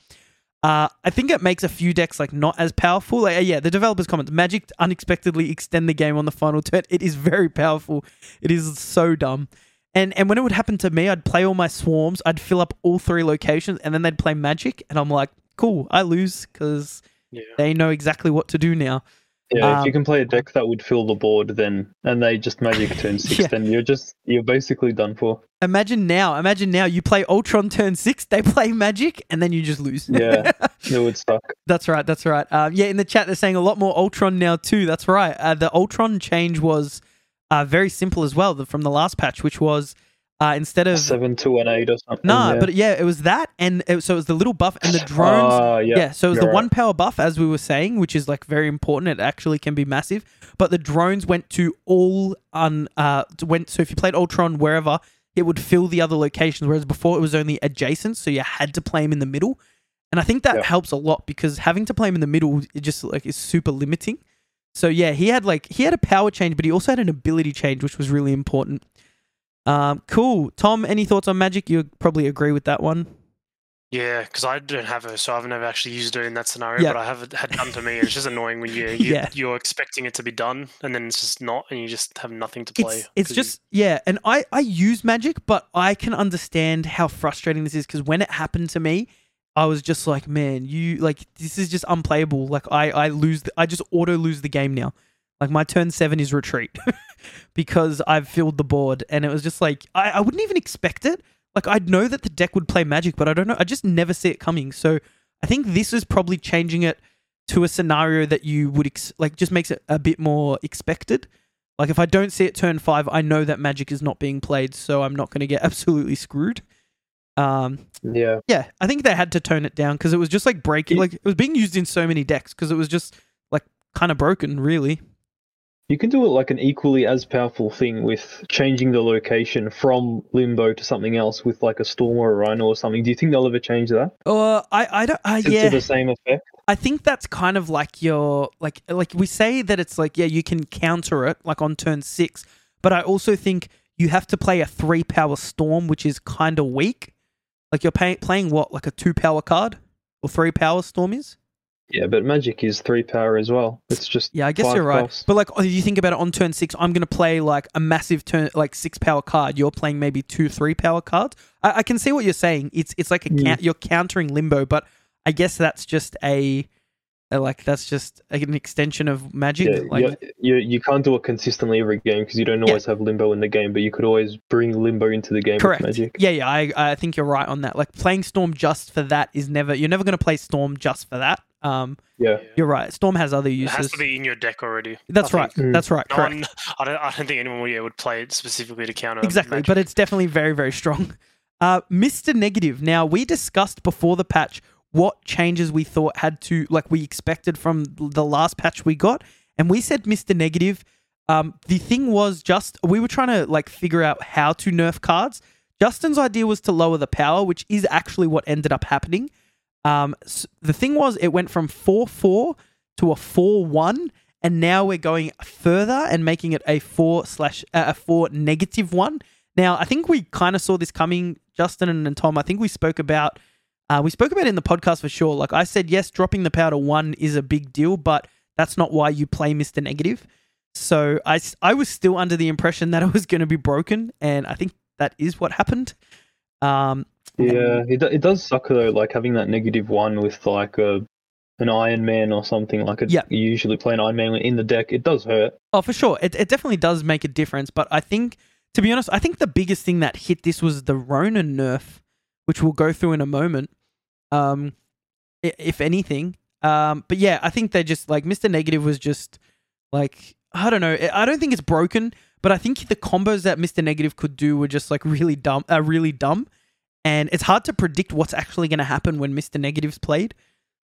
Uh, I think it makes a few decks like not as powerful. Like, uh, yeah, the developers comments: Magik unexpectedly extend the game on the final turn. It is very powerful. It is so dumb. And and when it would happen to me, I'd play all my swarms. I'd fill up all three locations, and then they'd play Magik, and I'm like, cool, I lose because Yeah. they know exactly what to do now. Yeah, if you Um, can play a deck that would fill the board, then and they just Magik turn six, Yeah. then you're just you're basically done for. Imagine now, imagine now you play Ultron turn six, they play Magik, and then you just lose. Yeah. It would suck. That's right. That's right. Um, yeah, in the chat they're saying a lot more Ultron now too. That's right. Uh, the Ultron change was uh, very simple as well the, from the last patch, which was uh, instead of Seven to an eight or something. nah, yeah. but yeah, it was that, and it, so it was the little buff and the drones. Ah, yeah. yeah. so it was you're the one power buff, as we were saying, which is like very important. It actually can be massive, but the drones went to all un uh went. So if you played Ultron wherever, it would fill the other locations, whereas before it was only adjacent, so you had to play him in the middle. And I think that Yeah. helps a lot because having to play him in the middle it just like is super limiting. So yeah, he had like he had a power change, but he also had an ability change, which was really important. Um, cool. Tom, any thoughts on Magik? You probably agree with that one. Yeah, because I don't have her, so I've never actually used her in that scenario. Yeah. But I have it had done to me, it's just annoying when you, you Yeah. you're expecting it to be done, and then it's just not, and you just have nothing to play. It's, it's 'cause you- just yeah, and I I use Magik, but I can understand how frustrating this is because when it happened to me, I was just like, man, you like this is just unplayable. Like I I lose, the, I just auto lose the game now. Like my turn seven is retreat because I've filled the board, and it was just like I, I wouldn't even expect it. Like I'd know that the deck would play Magik, but I don't know. I just never see it coming. So I think this is probably changing it to a scenario that you would ex- like just makes it a bit more expected. Like if I don't see it turn five, I know that Magik is not being played, so I'm not going to get absolutely screwed. Um, Yeah. yeah, I think they had to tone it down because it was just like breaking. Like it was being used in so many decks because it was just like kind of broken, really. You can do it like an equally as powerful thing with changing the location from limbo to something else with like a storm or a rhino or something. Do you think they'll ever change that? Uh, I I don't. Uh, yeah, to the same effect? I think that's kind of like your like like we say that it's like yeah you can counter it like on turn six, but I also think you have to play a three power storm which is kind of weak. Like you're pay- playing what like a two power card or three power storm is. Yeah, but Magik is three power as well. It's just Yeah, I guess you're right. costs. But like if you think about it on turn six, I'm gonna play like a massive turn like six power card. You're playing maybe two three power cards. I, I can see what you're saying. It's it's like a Mm. count, you're countering limbo, but I guess that's just a like that's just an extension of Magik. Yeah, like you, you you can't do it consistently every game because you don't always have limbo in the game, but you could always bring limbo into the game correct. with Magik. Yeah, yeah. I I think you're right on that. Like playing Storm just for that is never. You're never gonna play Storm just for that. Um, Yeah. you're right. Storm has other it uses. has to be in your deck already. That's I right. think. That's right. No correct. one, I don't, I don't think anyone yeah, would play it specifically to counter exactly Magik. but it's definitely very very strong uh mr negative now we discussed before the patch what changes we thought had to like we expected from the last patch we got. And we said mr negative. Um the thing was just we were trying to like figure out how to nerf cards. Justin's idea was to lower the power which is actually what ended up happening. Um s- the thing was it went from 4-4 to a 4-1 and now we're going further and making it a 4 slash uh, a 4 negative 1 now, I think we kind of saw this coming, Justin and Tom. I think we spoke about uh, we spoke about it in the podcast for sure. Like I said, yes, dropping the power to one is a big deal, but that's not why you play Mister Negative. So I, I was still under the impression that it was going to be broken, and I think that is what happened. Um, Yeah, it, it does suck though, like having that negative one with like a an Iron Man or something like it. Yeah. You usually play an Iron Man in the deck. It does hurt. Oh, for sure. It, it definitely does make a difference. But I think, to be honest, I think the biggest thing that hit this was the Ronan nerf, which we'll go through in a moment. Um, if anything. Um, but yeah, I think they just like Mr. Negative was just like I don't know. I don't think it's broken, but I think the combos that Mr. Negative could do were just like really dumb, uh, really dumb, and it's hard to predict what's actually going to happen when Mr. Negative's played.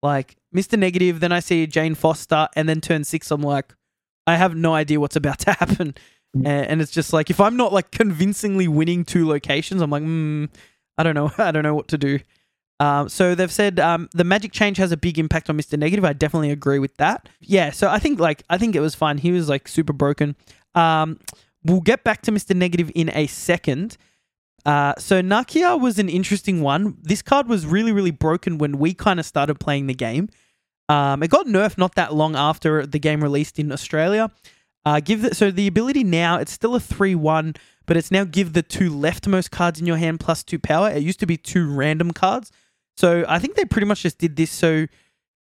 Like Mr. Negative, then I see Jane Foster, and then turn six, I'm like, I have no idea what's about to happen, Mm. and, and it's just like if I'm not like convincingly winning two locations, I'm like, hmm, I don't know, I don't know what to do. Um, so they've said um, the Magik change has a big impact on Mr. Negative. I definitely agree with that. Yeah, so I think like I think it was fine. He was like super broken. Um, we'll get back to Mr. Negative in a second. Uh, so Nakia was an interesting one. This card was really really broken when we kind of started playing the game. Um, it got nerfed not that long after the game released in Australia. Uh, give the, so the ability now it's still a three one, but it's now give the two leftmost cards in your hand plus two power. It used to be two random cards. So I think they pretty much just did this so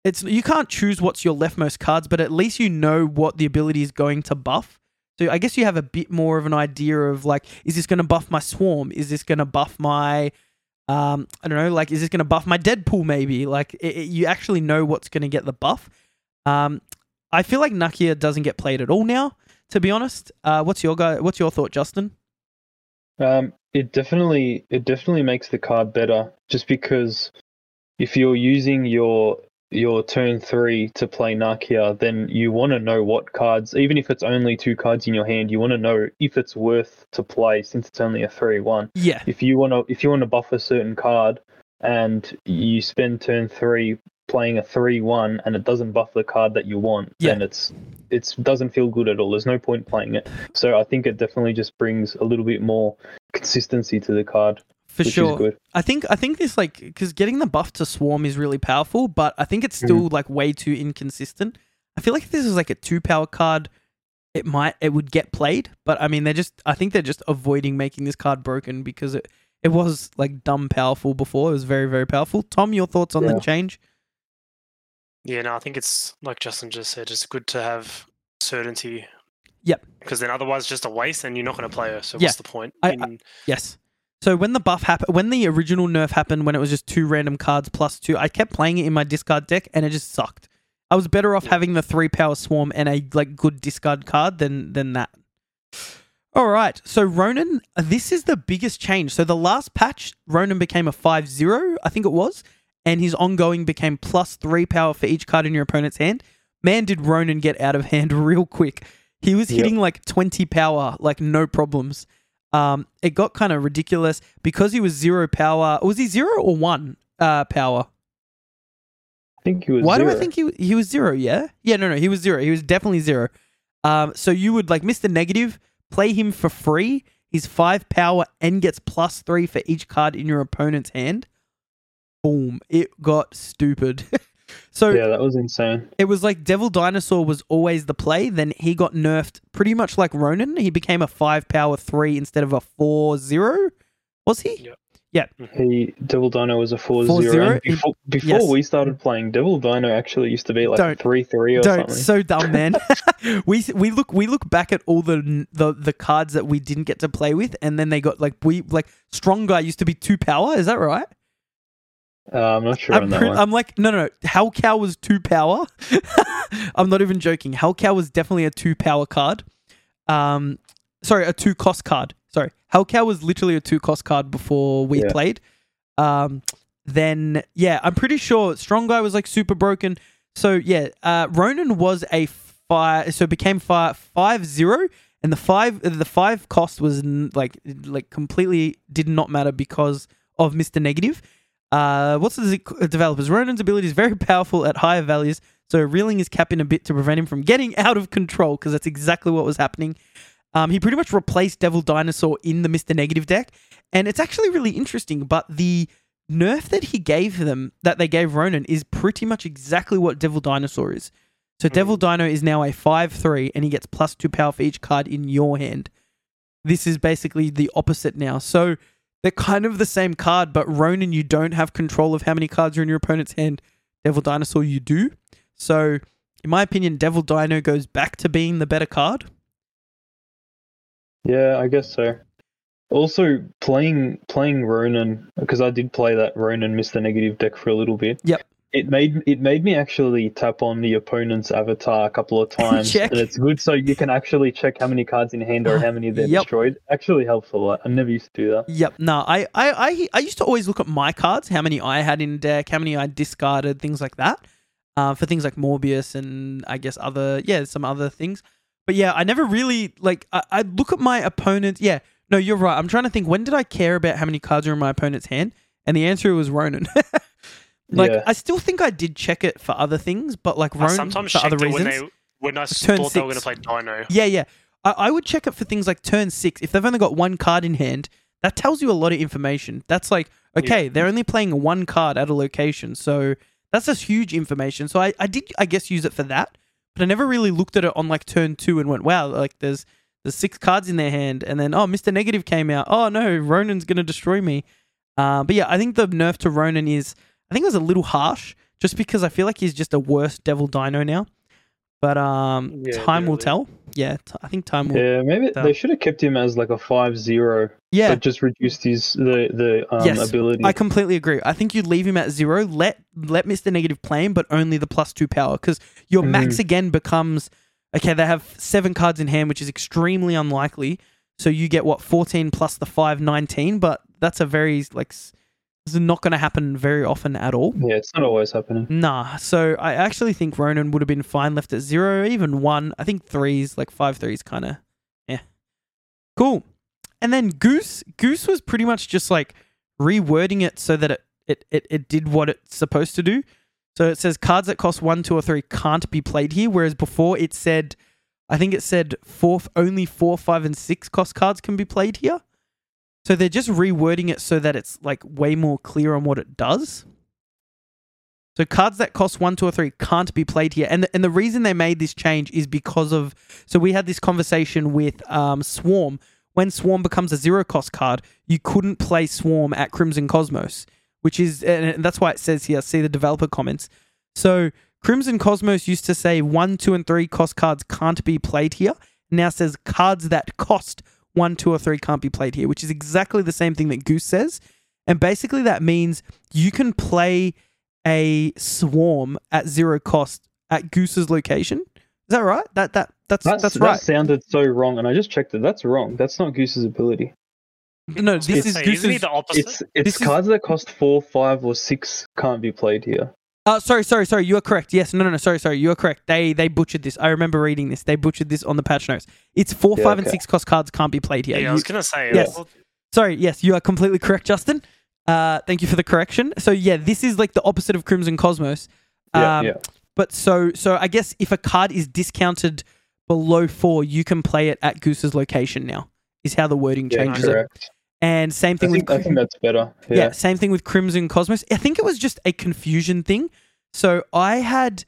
it's you can't choose what's your leftmost cards, but at least you know what the ability is going to buff. So I guess you have a bit more of an idea of like, is this going to buff my swarm? Is this going to buff my, um, I don't know, like, is this going to buff my Deadpool? Maybe like it, it- you actually know what's going to get the buff. Um, I feel like Nakia doesn't get played at all now. To be honest, uh, what's your guy? What's your thought, Justin? Um, it definitely it definitely makes the card better just because if you're using your your turn three to play Nakia, then you want to know what cards, even if it's only two cards in your hand, you want to know if it's worth to play since it's only a three one. Yeah, If you want to if you want to buff a certain card and you spend turn three playing a three one and it doesn't buff the card that you want, Yeah. then it's it's doesn't feel good at all. There's no point playing it. So I think it definitely just brings a little bit more consistency to the card, for which sure. is good. I think I think this like because getting the buff to swarm is really powerful, but I think it's mm-hmm. still like way too inconsistent. I feel like if this is like a two power card, it might it would get played, but I mean they're just I think they're just avoiding making this card broken because it it was like dumb powerful before. It was very very powerful. Tom, your thoughts on the change? Yeah, no, I think it's like Justin just said. It's good to have certainty. Yep. Because then otherwise, it's just a waste, and you're not going to play her. So Yeah. what's the point? I- in- Yes. So when the buff happened, when the original nerf happened, when it was just two random cards plus two, I kept playing it in my discard deck, and it just sucked. I was better off Yeah. having the three power swarm and a like good discard card than than that. All right, so Ronan, this is the biggest change. So the last patch, Ronan became a 5-0, I think it was, and his ongoing became plus three power for each card in your opponent's hand. Man, did Ronan get out of hand real quick. He was Yep. hitting like 20 power, like no problems. Um, it got kind of ridiculous because he was zero power. Was he zero or one uh, power? I think he was. Why do I think he he was zero? Yeah, yeah, no, no, he was zero. He was definitely zero. Um, so you would like miss the Negative play him for free. He's five power and gets plus three for each card in your opponent's hand. Boom! It got stupid. so Yeah, that was insane. it was like Devil Dinosaur was always the play. Then he got nerfed pretty much like Ronan. He became a five power three instead of a four zero. Was he? Yeah. Mm-hmm. He Devil Dino was a 4 4-0? 0. Before before Yes. we started playing, Devil Dino actually used to be like Don't- 3 3 or Don't something. so dumb, man. we we look we look back at all the the the cards that we didn't get to play with, and then they got like we like Strong Guy used to be two power. Is that right? Uh, I'm not sure I'm, on that pre- one. I'm like no no no. Hellcow was two power. I'm not even joking. Hellcow was definitely a two power card. Um, sorry, a two cost card. Sorry, Hellcow was literally a two cost card before we Yeah. played. Um, then yeah, I'm pretty sure Strong Guy was like super broken. So yeah, uh, Ronan was a five, so it became five five zero, and the five the five cost was n- like like completely did not matter because of Mister Negative. Uh, what's the developers? Ronan's ability is very powerful at higher values, so reeling his cap in a bit to prevent him from getting out of control because that's exactly what was happening. Um, he pretty much replaced Devil Dinosaur in the Mister Negative deck, and it's actually really interesting. But the nerf that he gave them, that they gave Ronan, is pretty much exactly what Devil Dinosaur is. So Devil Dino is now a five three, and he gets plus two power for each card in your hand. This is basically the opposite now. So they're kind of the same card, but Ronan, you don't have control of how many cards are in your opponent's hand. Devil Dinosaur, you do. So, in my opinion, Devil Dino goes back to being the better card. Yeah, I guess so. Also, playing playing Ronan because I did play that Ronan the Negative deck for a little bit. Yep. It made it made me actually tap on the opponent's avatar a couple of times, Check. and it's good so you can actually check how many cards in hand or how many they're Yep. destroyed. Actually helps a lot. I never used to do that. Yep. No, I, I, I, I used to always look at my cards, how many I had in deck, how many I discarded, things like that. Uh, for things like Morbius and I guess other, yeah, some other things. But yeah, I never really like. I, I look at my opponent. Yeah, no, you're right. I'm trying to think. When did I care about how many cards are in my opponent's hand? And the answer was Ronan. like Yeah. I still think I did check it for other things, but like I Ronan sometimes for checked other it when reasons. they when I Turn thought they were going to play Dino. Yeah, yeah. I, I would check it for things like turn six. If they've only got one card in hand, that tells you a lot of information. That's like, okay, they're only playing one card at a location. So that's just huge information. So I, I did, I guess, use it for that. But I never really looked at it on like turn two and went, wow, like there's there's six cards in their hand. And then, oh, Mr. Negative came out. Oh, no, Ronan's going to destroy me. Uh, but yeah, I think the nerf to Ronan is, I think it was a little harsh just because I feel like he's just a worse Devil Dino now. But um, Yeah, time will tell. Yeah, t- I think time will. Yeah, maybe So- they should have kept him as like a five zero, Yeah, but just reduced his the the um, Yes, ability. I completely agree. I think you'd leave him at zero. Let let Mister Negative play him, but only the plus two power because your max again becomes okay. They have seven cards in hand, which is extremely unlikely. So you get what fourteen plus the five, 19, But that's a very like s- this is not going to happen very often at all. yeah, it's not always happening. Nah, so I actually think Ronan would have been fine left at zero, even one. I think threes, like five threes, kind of, yeah, cool. And then Goose, Goose was pretty much just like rewording it so that it it it, it did what it's supposed to do. So it says cards that cost one, two, or three can't be played here, whereas before it said, I think it said four, only four, five, and six cost cards can be played here. So they're just rewording it so that it's like way more clear on what it does. So cards that cost one, two, or three can't be played here, and the, and the reason they made this change is because of. So we had this conversation with um, Swarm. When Swarm becomes a zero cost card, you couldn't play Swarm at Crimson Cosmos, which is and that's why it says here. See the developer comments. So Crimson Cosmos used to say one, two, and three cost cards can't be played here. Now says cards that cost one, two, or three can't be played here, which is exactly the same thing that Goose says. And basically, that means you can play a swarm at zero cost at Goose's location. Is that right? That that that's that's, That's, right. That sounded so wrong, and I just checked it. That's wrong. That's not Goose's ability. no, this It's- is hey, isn't he Goose's. the opposite? It's it's This is- cards that cost four, five, or six can't be played here. Uh, sorry, sorry, sorry. You are correct. Yes, no, no, no. Sorry, sorry. You are correct. They they butchered this. I remember reading this. They butchered this on the patch notes. It's four, Yeah, five, and six cost cards can't be played here. yeah, I was gonna say. Yes. uh, Sorry, yes, you are completely correct, Justin. Uh, thank you for the correction. So yeah, this is like the opposite of Crimson Cosmos. Yeah, Um, yeah. But so so I guess if a card is discounted below four, you can play it at Goose's location now. Is how the wording Yeah, changes it. And same I thing think, with I think that's better. yeah. Yeah. same thing with Crimson Cosmos. I think it was just a confusion thing. So I had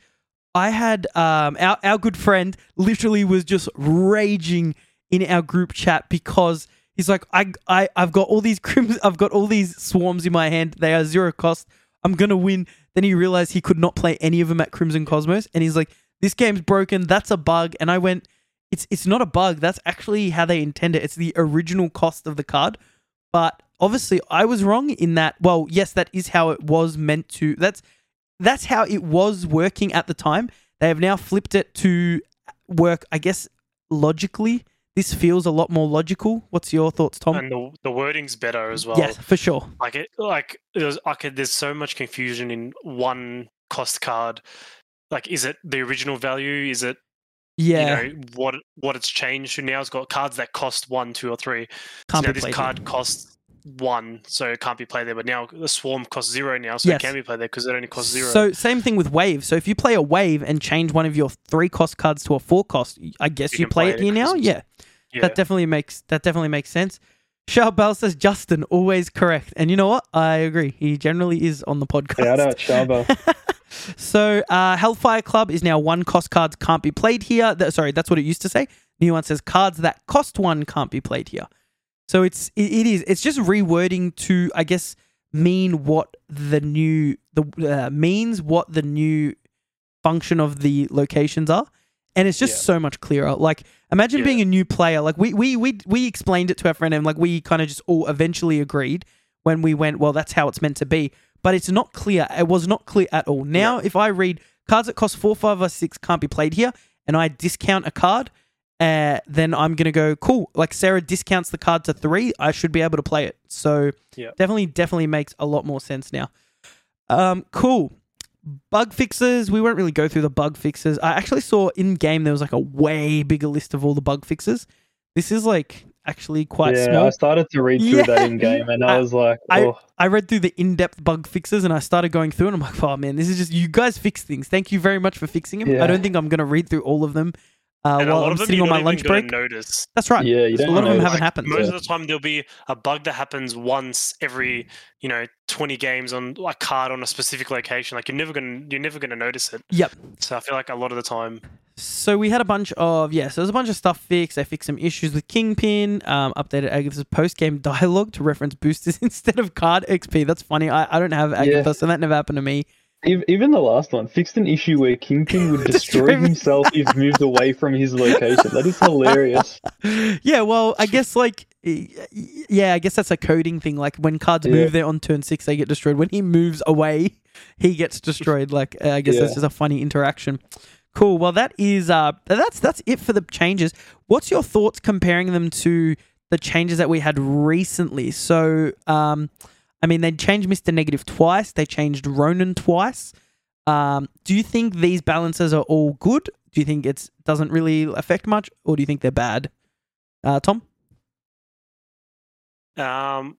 I had um our, our good friend literally was just raging in our group chat because he's like, I, I I've got all these crimson I've got all these swarms in my hand. They are zero cost. I'm gonna win. Then he realized he could not play any of them at Crimson Cosmos, and he's like, This game's broken, that's a bug. And I went, It's it's not a bug, that's actually how they intend it. It's the original cost of the card. But obviously I was wrong in that well, yes, that is how it was meant to that's that's how it was working at the time. They have now flipped it to work, I guess, logically. This feels a lot more logical. What's your thoughts, Tom? and the the wording's better as well. yes, for sure. Like it, like it was, like there's so much confusion in one cost card. Like, is it the original value? Is it Yeah, you know what what it's changed to now? It's got cards that cost one, two, or three. can't so now this played. card costs one, so it can't be played there. But now the swarm costs zero now, so Yes. it can be played there because it only costs zero. So same thing with wave. So if you play a wave and change one of your three cost cards to a four cost, I guess you, You play play it it here now. Yeah, yeah. that definitely makes that definitely makes sense. Charles Bell says Justin always correct, and you know what? I agree. He generally is on the podcast. Shout out Shaba. so uh, Hellfire Club is now one cost cards can't be played here. Th- sorry, that's what it used to say. New one says cards that cost one can't be played here. So it's it, it is it's just rewording to I guess mean what the new the uh, means what the new function of the locations are and it's just Yeah. so much clearer. Like imagine Yeah. being a new player. Like we we we we explained it to our friend and like we kind of just all eventually agreed when we went well that's how it's meant to be. But it's not clear. It was not clear at all. Now if i read cards that cost 4 5 or 6 can't be played here and i discount a card uh, then i'm gonna go cool like Sera discounts the card to 3 i should be able to play it. So Yeah. definitely definitely makes a lot more sense now. Um cool bug fixes we won't really go through the bug fixes i actually saw in game there was like a way bigger list of all the bug fixes this is like actually quite yeah, small. I started to read through Yeah. that in game, and I, I- was like, I- oh, I read through the in-depth bug fixes and I started going through and I'm like, oh man, this is just you guys fix things. Thank you very much for fixing them. I don't think I'm gonna read through all of them uh, and a while lot I'm of them sitting you're on my not lunch even break. notice. That's right. yeah, you a don't lot of them haven't Like, happened. Most Yeah. of the time, there'll be a bug that happens once every, you know, twenty games on a card on a specific location. Like you're never gonna, you're never gonna notice it. Yep. So I feel like a lot of the time, So we had a bunch of yeah, so there's a bunch of stuff fixed. They fixed some issues with Kingpin. Um, updated Agatha's post-game dialogue to reference boosters instead of card XP. That's funny. I, I don't have Agatha, Yeah. so that never happened to me. Ev- Even the last one fixed an issue where Kingpin would Destroy himself if moved away from his location. That is hilarious. yeah, well, I guess like yeah, I guess that's a coding thing. Like when cards Yeah. move there on turn six, they get destroyed. When he moves away, he gets destroyed. Like uh, I guess that's Yeah. just a funny interaction. Cool. Well, that is uh that's that's it for the changes. What's your thoughts comparing them to the changes that we had recently? So, um, I mean, they changed Mister Negative twice. They changed Ronan twice. Um, do you think these balances are all good? Do you think it doesn't really affect much, or do you think they're bad? Uh, Tom. um,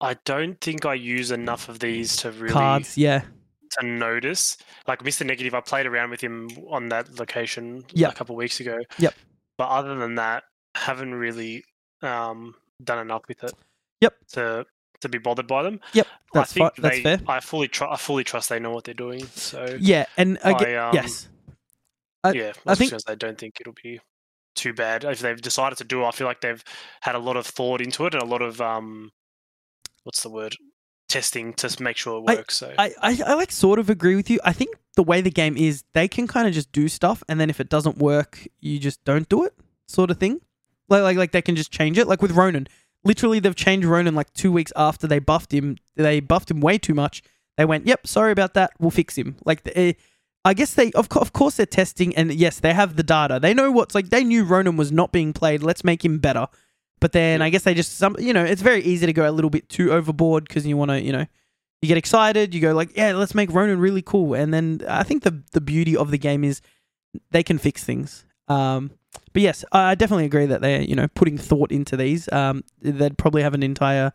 I don't think I use enough of these to really cards. Yeah, to notice. Like Mr. Negative, I played around with him on that location Yep. a couple of weeks ago. Yep. But other than that, haven't really um, done enough with it. Yep. To to be bothered by them. Yep, I think fi- that's they, fair. I fully tr- I fully trust they know what they're doing. So yeah, and again, I, um, yes, I- yeah, I I think- I don't think it'll be too bad if they've decided to do. it. I feel like they've had a lot of thought into it and a lot of um, what's the word? Testing to make sure it I- works. so I, I, I like sort of agree with you. I think the way the game is, they can kind of just do stuff, and then if it doesn't work, you just don't do it, sort of thing. Like like like they can just change it. Like with Ronan, literally they've changed Ronan like two weeks after they buffed him. They buffed him way too much. They went, "Yep, sorry about that. We'll fix him." Like eh, I guess they of, co- of course they're testing, and yes, they have the data. They know what's like. They knew Ronan was not being played. Let's make him better. But then I guess they just some you know it's very easy to go a little bit too overboard because you want to you know you get excited. You go like yeah let's make Ronan really cool. And then I think the the beauty of the game is they can fix things. Um, but yes, I definitely agree that they're you know putting thought into these. Um, they'd probably have an entire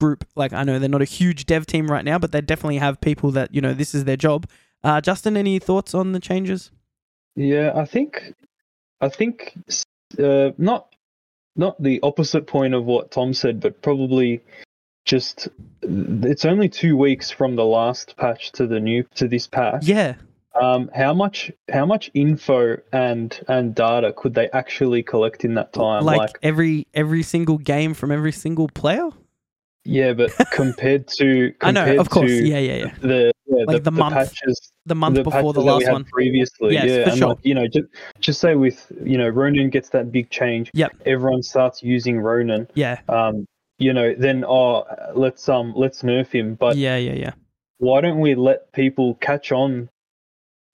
group. Like I know they're not a huge dev team right now, but they definitely have people that you know this is their job. Uh, Justin, any thoughts on the changes? Yeah, I think, I think, uh, not, not the opposite point of what Tom said, but probably just it's only two weeks from the last patch to the new to this patch. Yeah, Um, how much how much info and and data could they actually collect in that time? like, Like, every every single game from every single player. yeah, but compared to I know, of course, yeah, yeah, yeah. the yeah, Like the, the month patches The month the before the patches that we last one. previously. Yes, yeah, for and sure. like, you know, just just say with you know Ronan gets that big change. Yep. Everyone starts using Ronan. Yeah, Um, you know, then oh, let's um let's nerf him. But yeah, yeah, yeah. why don't we let people catch on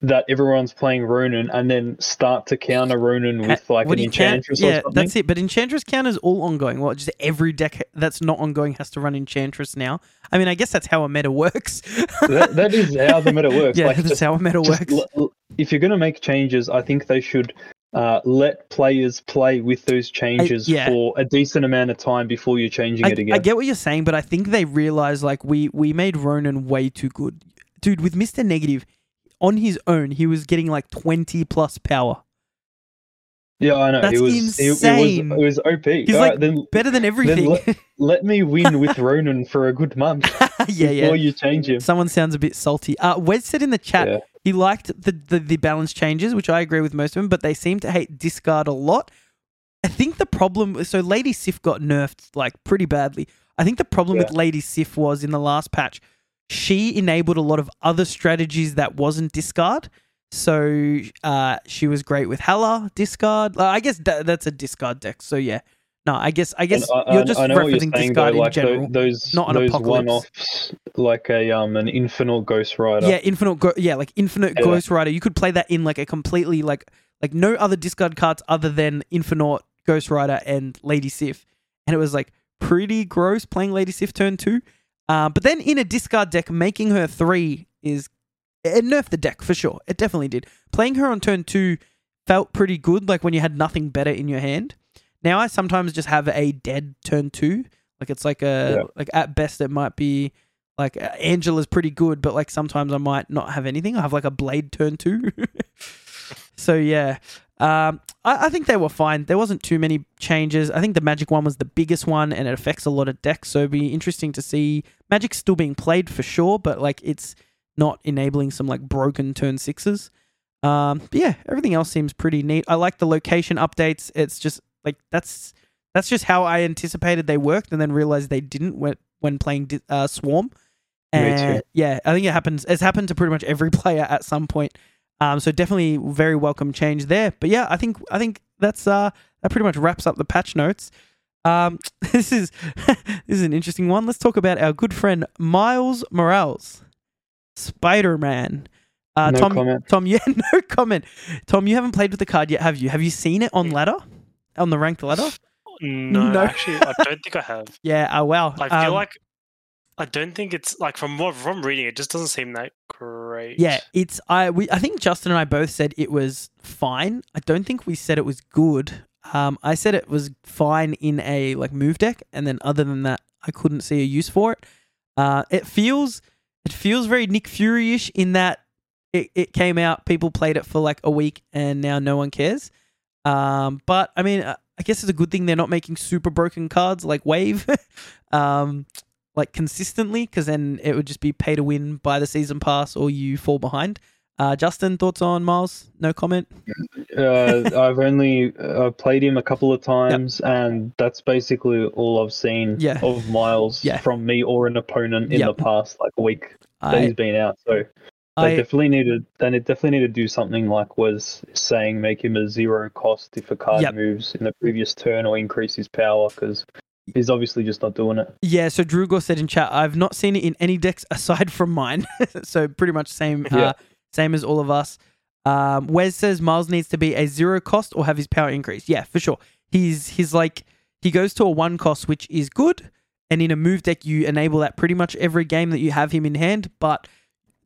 that everyone's playing Ronan and then start to counter Ronan Ha- with like what an do you count- Enchantress or Yeah, something? that's it. But Enchantress counters all ongoing. Well, Just every deck that's not ongoing has to run Enchantress now. I mean, I guess that's how a meta works. that, that is how the meta works. yeah, like, that's just- how a meta works. l- if you're going to make changes, I think they should uh, let players play with those changes yeah. for a decent amount of time before you're changing I, it again. I get what you're saying, but I think they realize like we we made Ronan way too good, dude. With Mister Negative, on his own, he was getting like 20 plus power, yeah, I know. That's it was insane. It, was it was OP. He's All like right, then better than everything. let- let me win with Ronan for a good month yeah, yeah. before you change him. Someone sounds a bit salty. Uh, Wes said in the chat Yeah. he liked the, the the balance changes, which I agree with most of them, but they seem to hate discard a lot. I think the problem so Lady Sif got nerfed like pretty badly. I think the problem with Lady Sif was in the last patch, she enabled a lot of other strategies that wasn't discard. So uh, she was great with Hela discard. I guess that, that's a discard deck. So yeah, no, I guess I guess I- you're just I referencing saying, discard in like tho- general. those not an those apocalypse. one-offs, like a um an infinite Ghost Rider. Yeah, infinite. Go- yeah, like infinite Yeah. Ghost Rider. You could play that in like a completely like like no other discard cards other than infinite Ghost Rider and Lady Sif, and it was like pretty gross playing Lady Sif turn two. Um, but then in a discard deck, making her three is it nerfed the deck for sure. It definitely did. Playing her on turn two felt pretty good, like when you had nothing better in your hand. Now I sometimes just have a dead turn two. Like it's like a Yeah. like at best it might be like uh, Angela's pretty good, but like sometimes I might not have anything. I have like a blade turn two. so yeah, um, I, I think they were fine. There wasn't too many changes. I think the Magik one was the biggest one, and it affects a lot of decks. So it'd be interesting to see Magik's still being played for sure, but like it's not enabling some like broken turn sixes. Um, but yeah, everything else seems pretty neat. I like the location updates. It's just like that's that's just how I anticipated they worked, and then realized they didn't when when playing uh, Swarm. Me And too. yeah, I think it happens. It's happened to pretty much every player at some point. Um, so definitely very welcome change there. But yeah, I think I think that's uh that pretty much wraps up the patch notes. Um, this is this is an interesting one. Let's talk about our good friend Miles Morales, Spider Man. Uh, No Tom, comment. Tom, yeah, no comment. Tom, you haven't played with the card yet, have you? Have you seen it on ladder, on the ranked ladder? No, No. actually, I don't think I have. Yeah. Oh wow. I feel Um, like I don't think it's like from what from reading it, just doesn't seem that great. Yeah, it's I we I think Justin and I both said it was fine. I don't think we said it was good. Um, I said it was fine in a like move deck, and then other than that, I couldn't see a use for it. Uh, it feels it feels very Nick Fury ish in that it, it came out, people played it for like a week, and now no one cares. Um, but I mean, I guess it's a good thing they're not making super broken cards like Wave. um, like consistently because then it would just be pay to win by the season pass or you fall behind. Uh, Justin, thoughts on Miles? No comment. Uh, I've only uh, played him a couple of times, and that's basically all I've seen Yeah. of Miles Yeah. from me or an opponent in Yep. the past like week that he's been out. So they I definitely needed. They need- definitely need to do something like was saying, make him a zero cost if a card Yep. moves in the previous turn or increase his power because he's obviously just not doing it. yeah. So Drugor said in chat, I've not seen it in any decks aside from mine. so pretty much same, uh, Yeah. same as all of us. Um, Wes says Miles needs to be a zero cost or have his power increased. Yeah, for sure. He's he's like he goes to a one cost, which is good. And in a move deck, you enable that pretty much every game that you have him in hand. But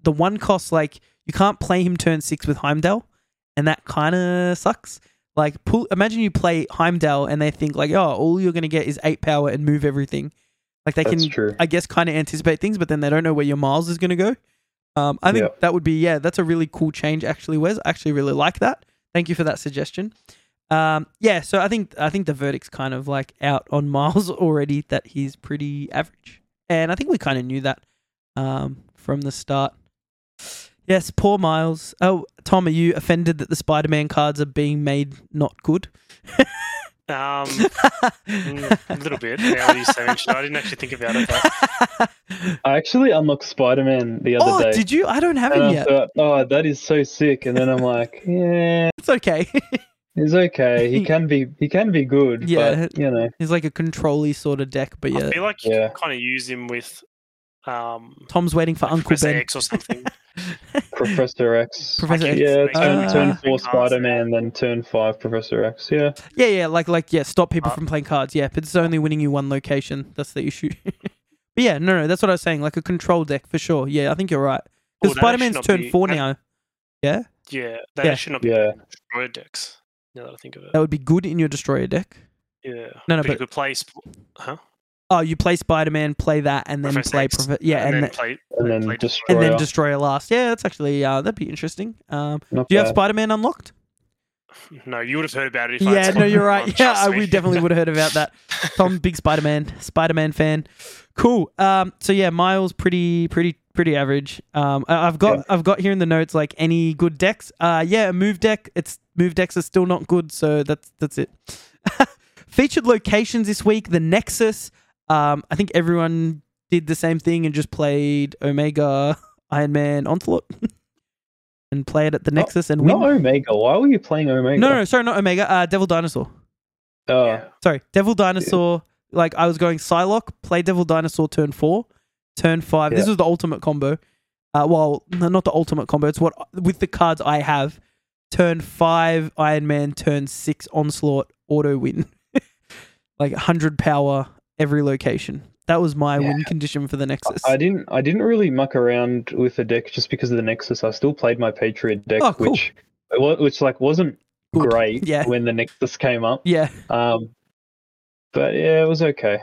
the one cost, like you can't play him turn six with Heimdall, and that kind of sucks. Like, pull, imagine you play Heimdall and they think like, oh, all you're gonna get is eight power and move everything. Like they That's can, true. I guess, kind of anticipate things, but then they don't know where your Miles is gonna go. Um, I think Yeah. that would be yeah, that's a really cool change. Actually, Wes, I actually really like that. Thank you for that suggestion. Um, yeah, so I think I think the verdict's kind of like out on Miles already that he's pretty average, and I think we kind of knew that um, from the start. Yes, poor Miles. Oh, Tom, are you offended that the Spider-Man cards are being made not good? Um, mm, a little bit. Now that you say mention, I didn't actually think about it. But I actually unlocked Spider Man the other oh, day. did you? I don't have and him I yet. thought, oh, that is so sick. And then I'm like, yeah, It's okay. he's okay. He can be, he can be good. Yeah. but you know, He's like a control sort of deck, but I yeah, feel like you Yeah. can kind of use him with um, Tom's waiting for like Uncle Professor Ben. X or something. Professor X. Professor X. Yeah, turn, Uh, turn four Spider Man, then turn five Professor X. Yeah, Yeah, yeah, like like yeah, stop people Uh, from playing cards. Yeah, but it's only winning you one location. That's the issue. but yeah, no, no, that's what I was saying. Like a control deck for sure. Yeah, I think you're right. Because Well, Spider Man's not turn be- four that- now. Yeah, Yeah, that Yeah. should not be yeah. destroyer decks. Now that I think of it. that would be good in your destroyer deck. Yeah. No, no, but, you but- could play. Sp- huh? Oh, you play Spider Man, play that, and then Professor play X, Profe- yeah, and then then, play, And then play destroy- and then Destroyer. destroyer last. Yeah, that's actually uh, that'd be interesting. Um, do you have. Spider Man unlocked? No, you would have heard about it if I Yeah, had no, you're right. Yeah, I, we definitely would have heard about that. Tom, big Spider Man, Spider Man fan. Cool. Um, so yeah, Miles, pretty, pretty, pretty average. Um, I- I've got, Yeah. I've got here in the notes like any good decks. Uh, yeah, a move deck. It's move decks are still not good, so that's that's it. Featured locations this week: the Nexus, Um, I think everyone did the same thing and just played Omega, Iron Man, Onslaught, and played at the Not- Nexus and win. Not Omega. Why were you playing Omega? no, no, sorry, not Omega. Uh, Devil Dinosaur. Oh, yeah. Sorry, Devil Dinosaur. Like I was going Psylocke, play Devil Dinosaur turn four, turn five. This Yeah. was the ultimate combo. Uh, well, not the ultimate combo. It's what with the cards I have. Turn five, Iron Man. Turn six, Onslaught. Auto win, like hundred power every location. That was my Yeah. win condition for the Nexus. I didn't. I didn't really muck around with the deck just because of the Nexus. I still played my Patriot deck, Oh, cool. which which like wasn't Good. great Yeah. when the Nexus came up. yeah, Um, but yeah, it was okay.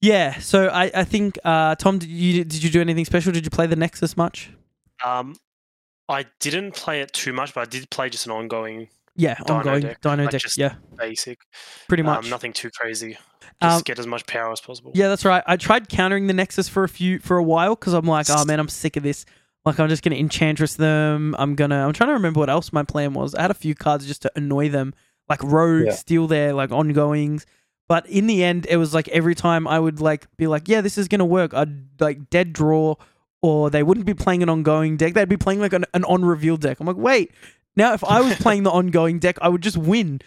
yeah. So I, I think uh, Tom, did you did you do anything special? Did you play the Nexus much? Um, I didn't play it too much, but I did play just an ongoing Yeah, Dino ongoing deck, Dino like deck. just yeah, basic. pretty much. Um, nothing too crazy. Um, Just get as much power as possible. Yeah, that's right. I tried countering the Nexus for a few for a while because I'm like, oh man, I'm sick of this. Like, I'm just gonna enchantress them. I'm gonna. I'm trying to remember what else my plan was. I had a few cards just to annoy them, like rogue, Yeah. steal their like ongoings. But in the end, it was like every time I would like be like, yeah, this is gonna work. I'd like dead draw, or they wouldn't be playing an ongoing deck. They'd be playing like an, an on reveal deck. I'm like, wait, now if I was playing the ongoing deck, I would just win.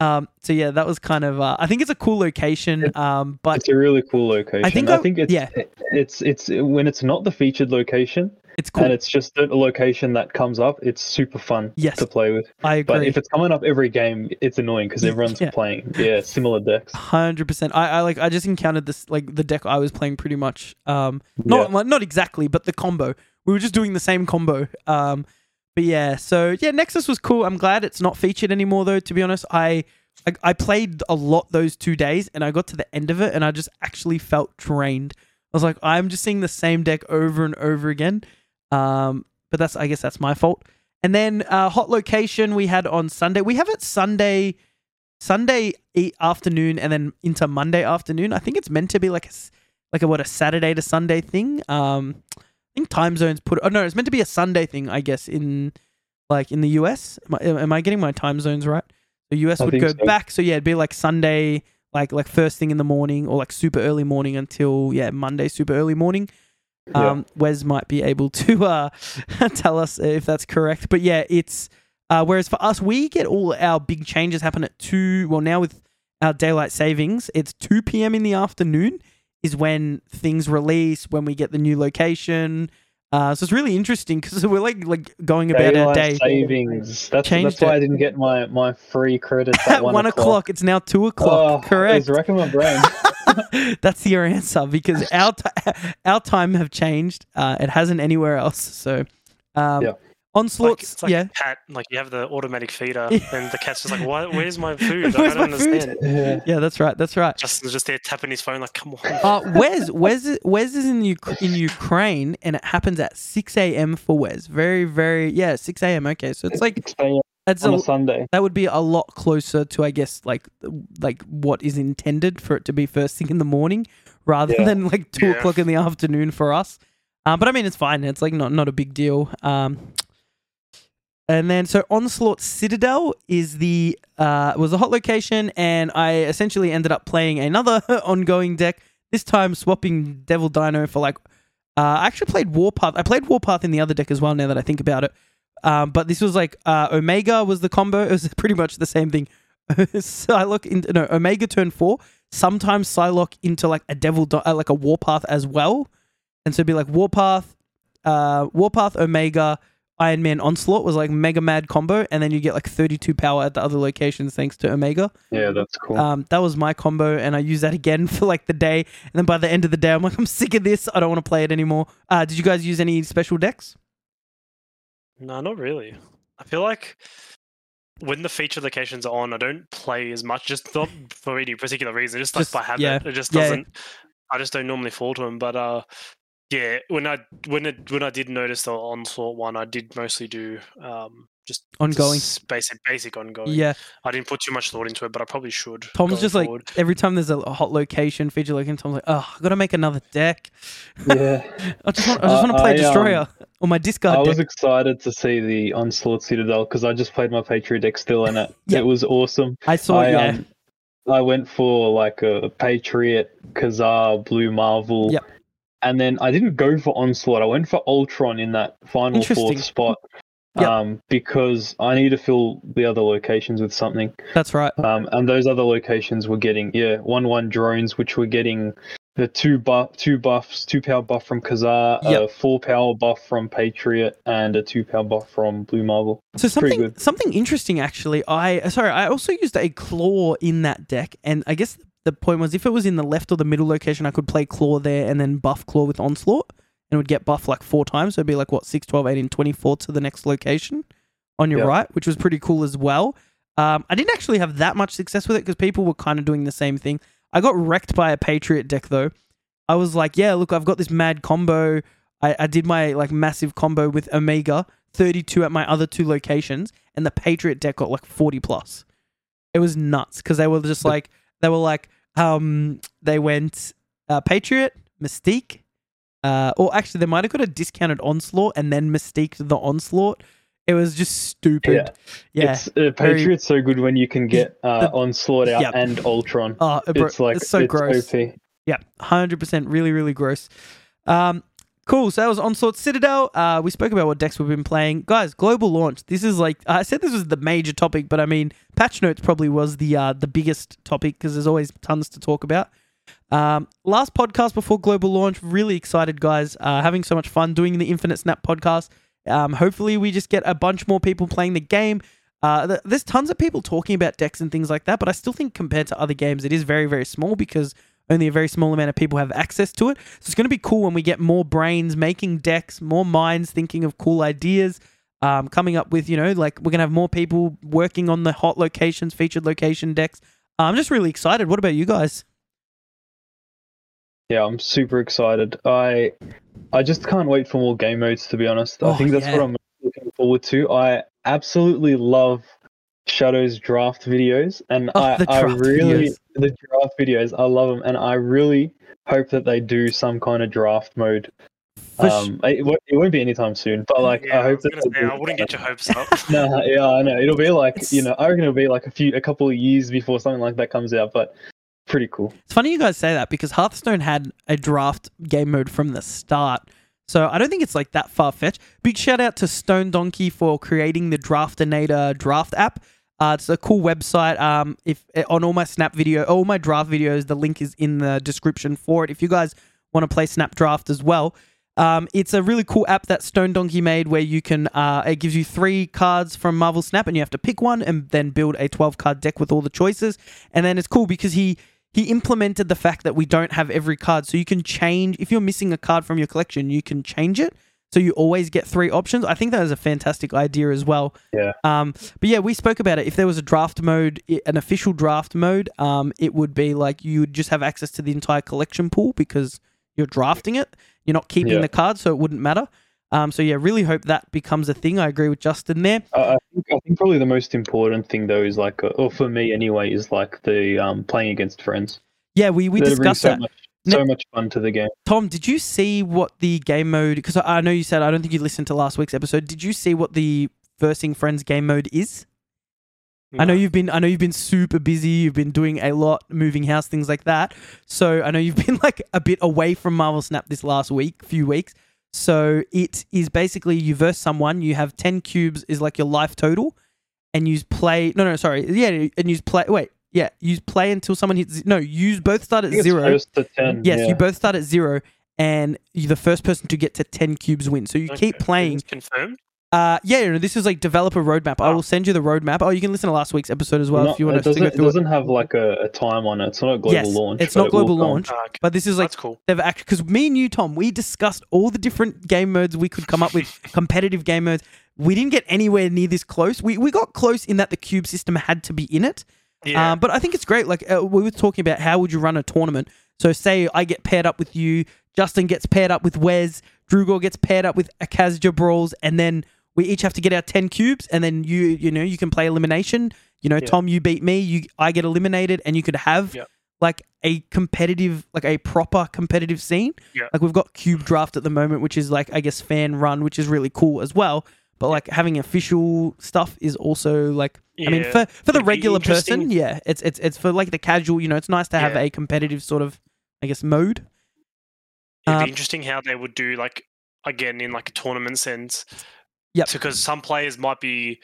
Um, so yeah, that was kind of. Uh, I think it's a cool location. Um, but It's a really cool location. I think I I- think it's yeah. it's it's when it's not the featured location it's cool. and it's just a location that comes up. It's super fun Yes. to play with. I agree. But if it's coming up every game, it's annoying because everyone's Yeah. playing yeah similar decks. Hundred percent. I, I like. I just encountered this like the deck I was playing pretty much. Um, not Yeah. like, not exactly, but the combo. We were just doing the same combo. Um, but yeah. So yeah, Nexus was cool. I'm glad it's not featured anymore though. To be honest, I I, I played a lot those two days, and I got to the end of it, and I just actually felt drained. I was like, I'm just seeing the same deck over and over again. Um, but that's I guess that's my fault. And then uh, hot location we had on Sunday. We have it Sunday, Sunday afternoon, and then into Monday afternoon. I think it's meant to be like a like a what a Saturday to Sunday thing. Um, I think time zones put. Oh no, it's meant to be a Sunday thing. I guess in like in the US. Am I, am I getting my time zones right? The US I would go so. back, so yeah, it'd be like Sunday, like like first thing in the morning, or like super early morning until yeah Monday super early morning. Yeah. Um, Wes might be able to uh, tell us if that's correct. But yeah, it's uh, whereas for us, we get all our big changes happen at two. Well, now with our daylight savings, it's two p.m. in the afternoon is when things release. When we get the new location. Uh, so it's really interesting because we're like like going about our day savings. That's that's why it. I didn't get my my free credits at, at one o'clock. It's now two o'clock. Oh, Correct. It's wrecking my brain. That's your answer because our ti our time have changed. Uh, it hasn't anywhere else. So, um, Yeah. Like, onslaughts. it's like yeah, a cat, like you have the automatic feeder, and the cat's just like, "Why? Where's my food? Where's I don't my understand." yeah. yeah, that's right. That's right. Justin's just there tapping his phone, like, "Come on." Uh, Wes, Wes, is- Wes is in Uk- in Ukraine, and it happens at six a.m. for Wes. Very, very, yeah, six a.m. Okay, so it's like Stay that's on a, a Sunday. that would be a lot closer to, I guess, like like what is intended for it to be first thing in the morning, rather Yeah. than like two Yeah. o'clock in the afternoon for us. Um, but I mean, it's fine. It's like not not a big deal. Um, and then so onslaught citadel is the uh was a hot location, and I essentially ended up playing another ongoing deck. This time swapping Devil Dino for like. Uh, I actually played Warpath. I played Warpath in the other deck as well. Now that I think about it, um, but this was like uh, Omega was the combo. It was pretty much the same thing. Psylocke into no Omega turn four. Sometimes Psylocke into like a Devil Di- uh, like a Warpath as well, and so it'd be like Warpath, uh, Warpath Omega. Iron Man Onslaught was like mega mad combo, and then you get like 32 power at the other locations thanks to Omega. Yeah, that's cool. Um, that was my combo, and I used that again for like the day. And then by the end of the day, I'm like, I'm sick of this. I don't want to play it anymore. Uh, did you guys use any special decks? No, not really. I feel like when the feature locations are on, I don't play as much. Just not for any particular reason, just like by habit. yeah, It just doesn't. I just don't normally fall to them. But uh, yeah, when I when it when I did notice the onslaught one, I did mostly do um just Ongoing. just basic basic ongoing. Yeah, I didn't put too much thought into it, but I probably should. Tom's going just like every time there's a hot location feature location, Tom's like, oh, I gotta make another deck. yeah. I just want, I just Uh, want to play I, um, Destroyer or my discard I was deck. excited to see the Onslaught Citadel because I just played my Patriot deck still in it. Yeah. It was awesome. I saw, I, yeah, um, I went for like a Patriot, Ka-Zar, Blue Marvel. Yep. And then I didn't go for Onslaught. I went for Ultron in that final fourth spot. Yep. Um, because I need to fill the other locations with something. That's right. Um, and those other locations were getting yeah one one drones, which were getting the two buff, two buffs, two power buff from Ka-Zar, a four power buff from Patriot, and a two power buff from Blue Marvel. So something something interesting actually. I sorry, I also used a Klaw in that deck, and I guess the point was if it was in the left or the middle location, I could play Klaw there and then buff Klaw with onslaught, and it would get buff like four times. So it'd be like what 6, 12, 18, 24 to the next location on your Yeah. right, which was pretty cool as well. Um, I didn't actually have that much success with it because people were kind of doing the same thing. I got wrecked by a Patriot deck though. I was like, yeah, look, I've got this mad combo. I, I did my like massive combo with Omega, 32 at my other two locations, and the Patriot deck got like 40 plus. It was nuts because they were just like, they were like, um, they went uh, Patriot, Mystique, uh, or actually, they might have got a discounted Onslaught and then Mystique the Onslaught. It was just stupid. Yeah. Yeah. It's uh, Patriot's so good when you can get uh, The- Onslaught out Yep. and Ultron. Oh, bro, it's like it's so gross. OP. Yeah, hundred percent, really, really gross. Um, cool. So that was Onslaught Citadel. Uh, we spoke about what decks we've been playing, guys. Global launch. This is like I said, this was the major topic, but I mean, patch notes probably was the uh, the biggest topic because there's always tons to talk about. Um, last podcast before global launch. Really excited, guys. Uh, having so much fun doing the Infinite Snap podcast. Um, hopefully, we just get a bunch more people playing the game. Uh, th- there's tons of people talking about decks and things like that, but I still think compared to other games, it is very, very small because only a very small amount of people have access to it. So it's going to be cool when we get more brains making decks, more minds thinking of cool ideas, um, coming up with, you know, like we're going to have more people working on the hot locations, featured location decks. Uh, I'm just really excited. What about you guys? Yeah, I'm super excited. I I just can't wait for more game modes to be honest. Oh, I think that's yeah. what I'm looking forward to. I absolutely love Shadow's draft videos and Oh, I, I really videos. the draft videos, I love them and I really hope that they do some kind of draft mode. For sh- Um, it, won't- it won't be anytime soon, but like yeah, I hope was that gonna they say, I wouldn't get your hopes up. No, yeah, I know. It'll be like It's- you know, I reckon it'll be like a few, a couple of years before something like that comes out. But pretty cool. It's funny you guys say that because Hearthstone had a draft game mode from the start. So I don't think it's like that far fetched. Big shout out to Stone Donkey for creating the Draftinator draft app. Uh, it's a cool website. Um, if on all my Snap video, all my draft videos, the link is in the description for it. If you guys want to play Snap Draft as well, um, it's a really cool app that Stone Donkey made where you can. Uh, it gives you three cards from Marvel Snap, and you have to pick one and then build a twelve card deck with all the choices. And then it's cool because he he implemented the fact that we don't have every card, so you can change if you're missing a card from your collection, you can change it. So you always get three options. I think that is a fantastic idea as well. Yeah. Um, but yeah, we spoke about it. If there was a draft mode, an official draft mode, um, it would be like you would just have access to the entire collection pool because you're drafting it. You're not keeping Yeah. the card, so it wouldn't matter. Um, so yeah, really hope that becomes a thing. I agree with Justin there. I I think I think probably the most important thing though is like, uh, or for me anyway, is like the um, playing against friends. Yeah, we we That brings discussed so that. much, Ne- so much fun to the game. Tom, did you see what the game mode? Because I I know you said I don't think you listened to last week's episode. Did you see what the versing friends game mode is? I know you've been I know you've been super busy. You've been doing a lot, moving house, things like that. So I know you've been like a bit away from Marvel Snap this last week, few weeks. So it is basically you verse someone. You have ten cubes is like your life total, and use play. No, no, sorry. Yeah, and use play. Wait, yeah, use play until someone hits. No, you both start at zero. ten. Yes, yeah. you both start at zero, and you're the first person to get to ten cubes wins. So you keep Okay, playing. it's Confirmed. Uh, yeah, no, this is like developer roadmap. I Oh. will send you the roadmap. Oh, you can listen to last week's episode as well Not- if you want it to doesn't, go it through doesn't have like a, a time on it. It's not a global Yes, launch. it's but not it will global come. launch. Ah, okay. But this is like That's cool. they've actually because me and you, Tom, we discussed all the different game modes we could come up with, competitive game modes. We didn't get anywhere near this close. We we got close in that the cube system had to be in it. Yeah. Um, but I think it's great. Like uh, we were talking about, how would you run a tournament? So say I get paired up with you, Justin gets paired up with Wes, Drugor gets paired up with Akazja Brawls, and then we each have to get our ten cubes, and then you you know you can play elimination. You know, Yeah. Tom, you beat me, you I get eliminated, and you could have Yep. like a competitive, like a proper competitive scene. Yeah. Like we've got Cube Draft at the moment, which is like I guess fan run, which is really cool as well. but like having official stuff is also like I mean for for the It'd regular person, yeah, it's it's it's for like the casual, you know, it's nice to have Yeah. a competitive sort of I guess mode. It'd Um, be interesting how they would do like again in like a tournament sense. Yep. Because some players might be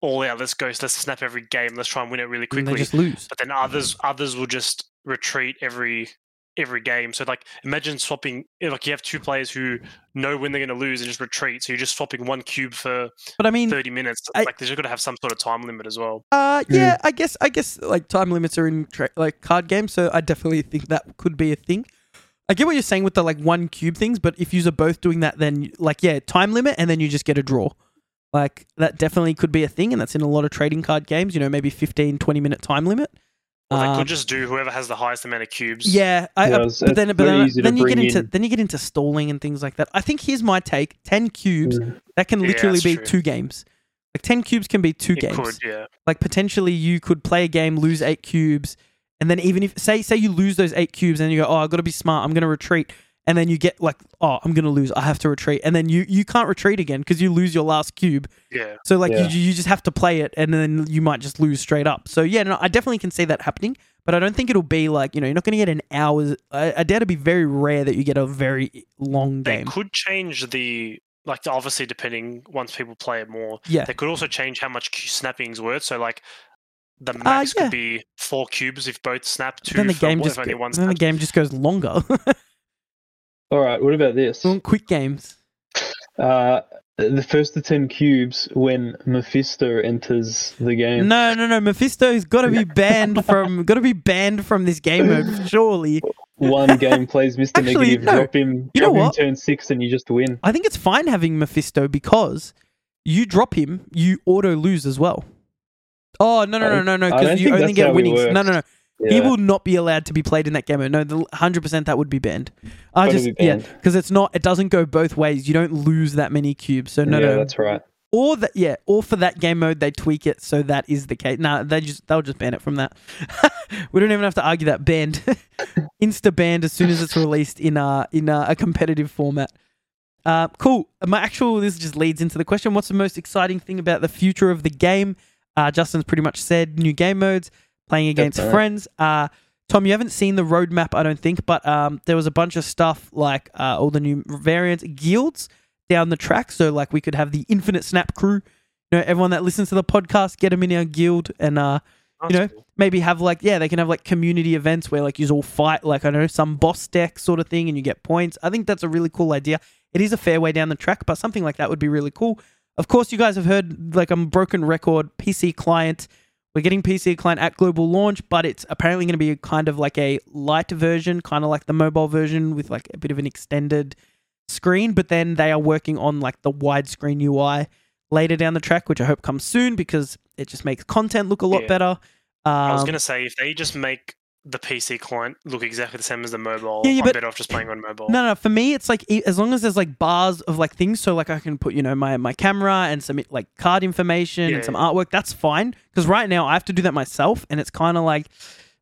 all out. Let's go. Let's snap every game. Let's try and win it really And they quickly. just lose. But then others others will just retreat every every game. So like imagine swapping like you have two players who know when they're going to lose and just retreat. So you're just swapping one cube for But I mean, 30 minutes. I- like they're just going to have some sort of time limit as well. Uh, Hmm. yeah, I guess I guess like time limits are in tra- like card games, so I definitely think that could be a thing. I get what you're saying with the like one cube things, but if you are both doing that, then like yeah, time limit, and then you just get a draw. Like that definitely could be a thing, and that's in a lot of trading card games. You know, maybe 15, 20 minute time limit. Or they Um, could just do whoever has the highest amount of cubes. Yeah, I, Yeah, I- it's- but then it's but then, easy to then you get bring into in. then you get into stalling and things like that. I think here's my take: ten cubes Mm. that can literally that's be true. two games. Like ten cubes can be two it games could. Yeah. like potentially you could play a game, lose eight cubes, and then even if say say you lose those eight cubes and you go, oh, I've got to be smart, I'm going to retreat, and then you get like, oh, I'm going to lose, I have to retreat, and then you you can't retreat again because you lose your last cube. Yeah. So like Yeah. you you just have to play it, and then you might just lose straight up. So yeah, no, I definitely can see that happening, but I don't think it'll be like you know you're not going to get an hour's. I, I doubt it'd be very rare that you get a very long game. They could change the like obviously depending once people play it more. Yeah. They could also change how much cu- snapping's worth. So like the max yeah. could be four cubes if both snap. Two then the game just only go- one then the game just goes longer. All right. What about this? Quick games. Uh, the first to ten cubes when Mephisto enters the game. No, no, no. Mephisto's got to be banned from. Got to be banned from this game mode. Surely. One game plays Mr. Actually, Negative, no. drop him, You know drop him what? turn six, and you just win. I think it's fine having Mephisto because you drop him, you auto lose as well. Oh no no no no no! Because you only get winnings. No no no. Yeah. He will not be allowed to be played in that game mode. No, the hundred percent that would be banned. I just be yeah, because it's not. It doesn't go both ways. You don't lose that many cubes. So no yeah, no. that's right. or that yeah, or for that game mode they tweak it so that is the case. Nah, they just they'll just ban it from that. we don't even have to argue that banned, insta banned as soon as it's released in a in a, a competitive format. Uh, cool. My actual this just leads into the question: What's the most exciting thing about the future of the game? Uh, Justin's pretty much said new game modes, playing against right. friends. Uh, Tom, you haven't seen the roadmap, I don't think, but um, there was a bunch of stuff like uh, all the new variants, guilds down the track. So like we could have the Infinite Snap crew. You know, everyone that listens to the podcast, get them in our guild, and uh, That's know, cool. maybe have like yeah, they can have like community events where like you all fight like I don't know some boss deck sort of thing, and you get points. I think that's a really cool idea. It is a fair way down the track, but something like that would be really cool. Of course, you guys have heard like I'm broken record PC client. We're getting PC client at global launch, but it's apparently going to be kind of like a light version, kind of like the mobile version with like a bit of an extended screen. But then they are working on like the widescreen UI later down the track, which I hope comes soon because it just makes content look a lot Yeah. better. Um, I was gonna say if they just make the PC client look exactly the same as the mobile, Yeah, yeah, I'm but- better off just playing on mobile. No, no. For me, it's like as long as there's like bars of like things, so like I can put you know my my camera and some like card information Yeah, and some yeah. artwork. That's fine because right now I have to do that myself, and it's kind of like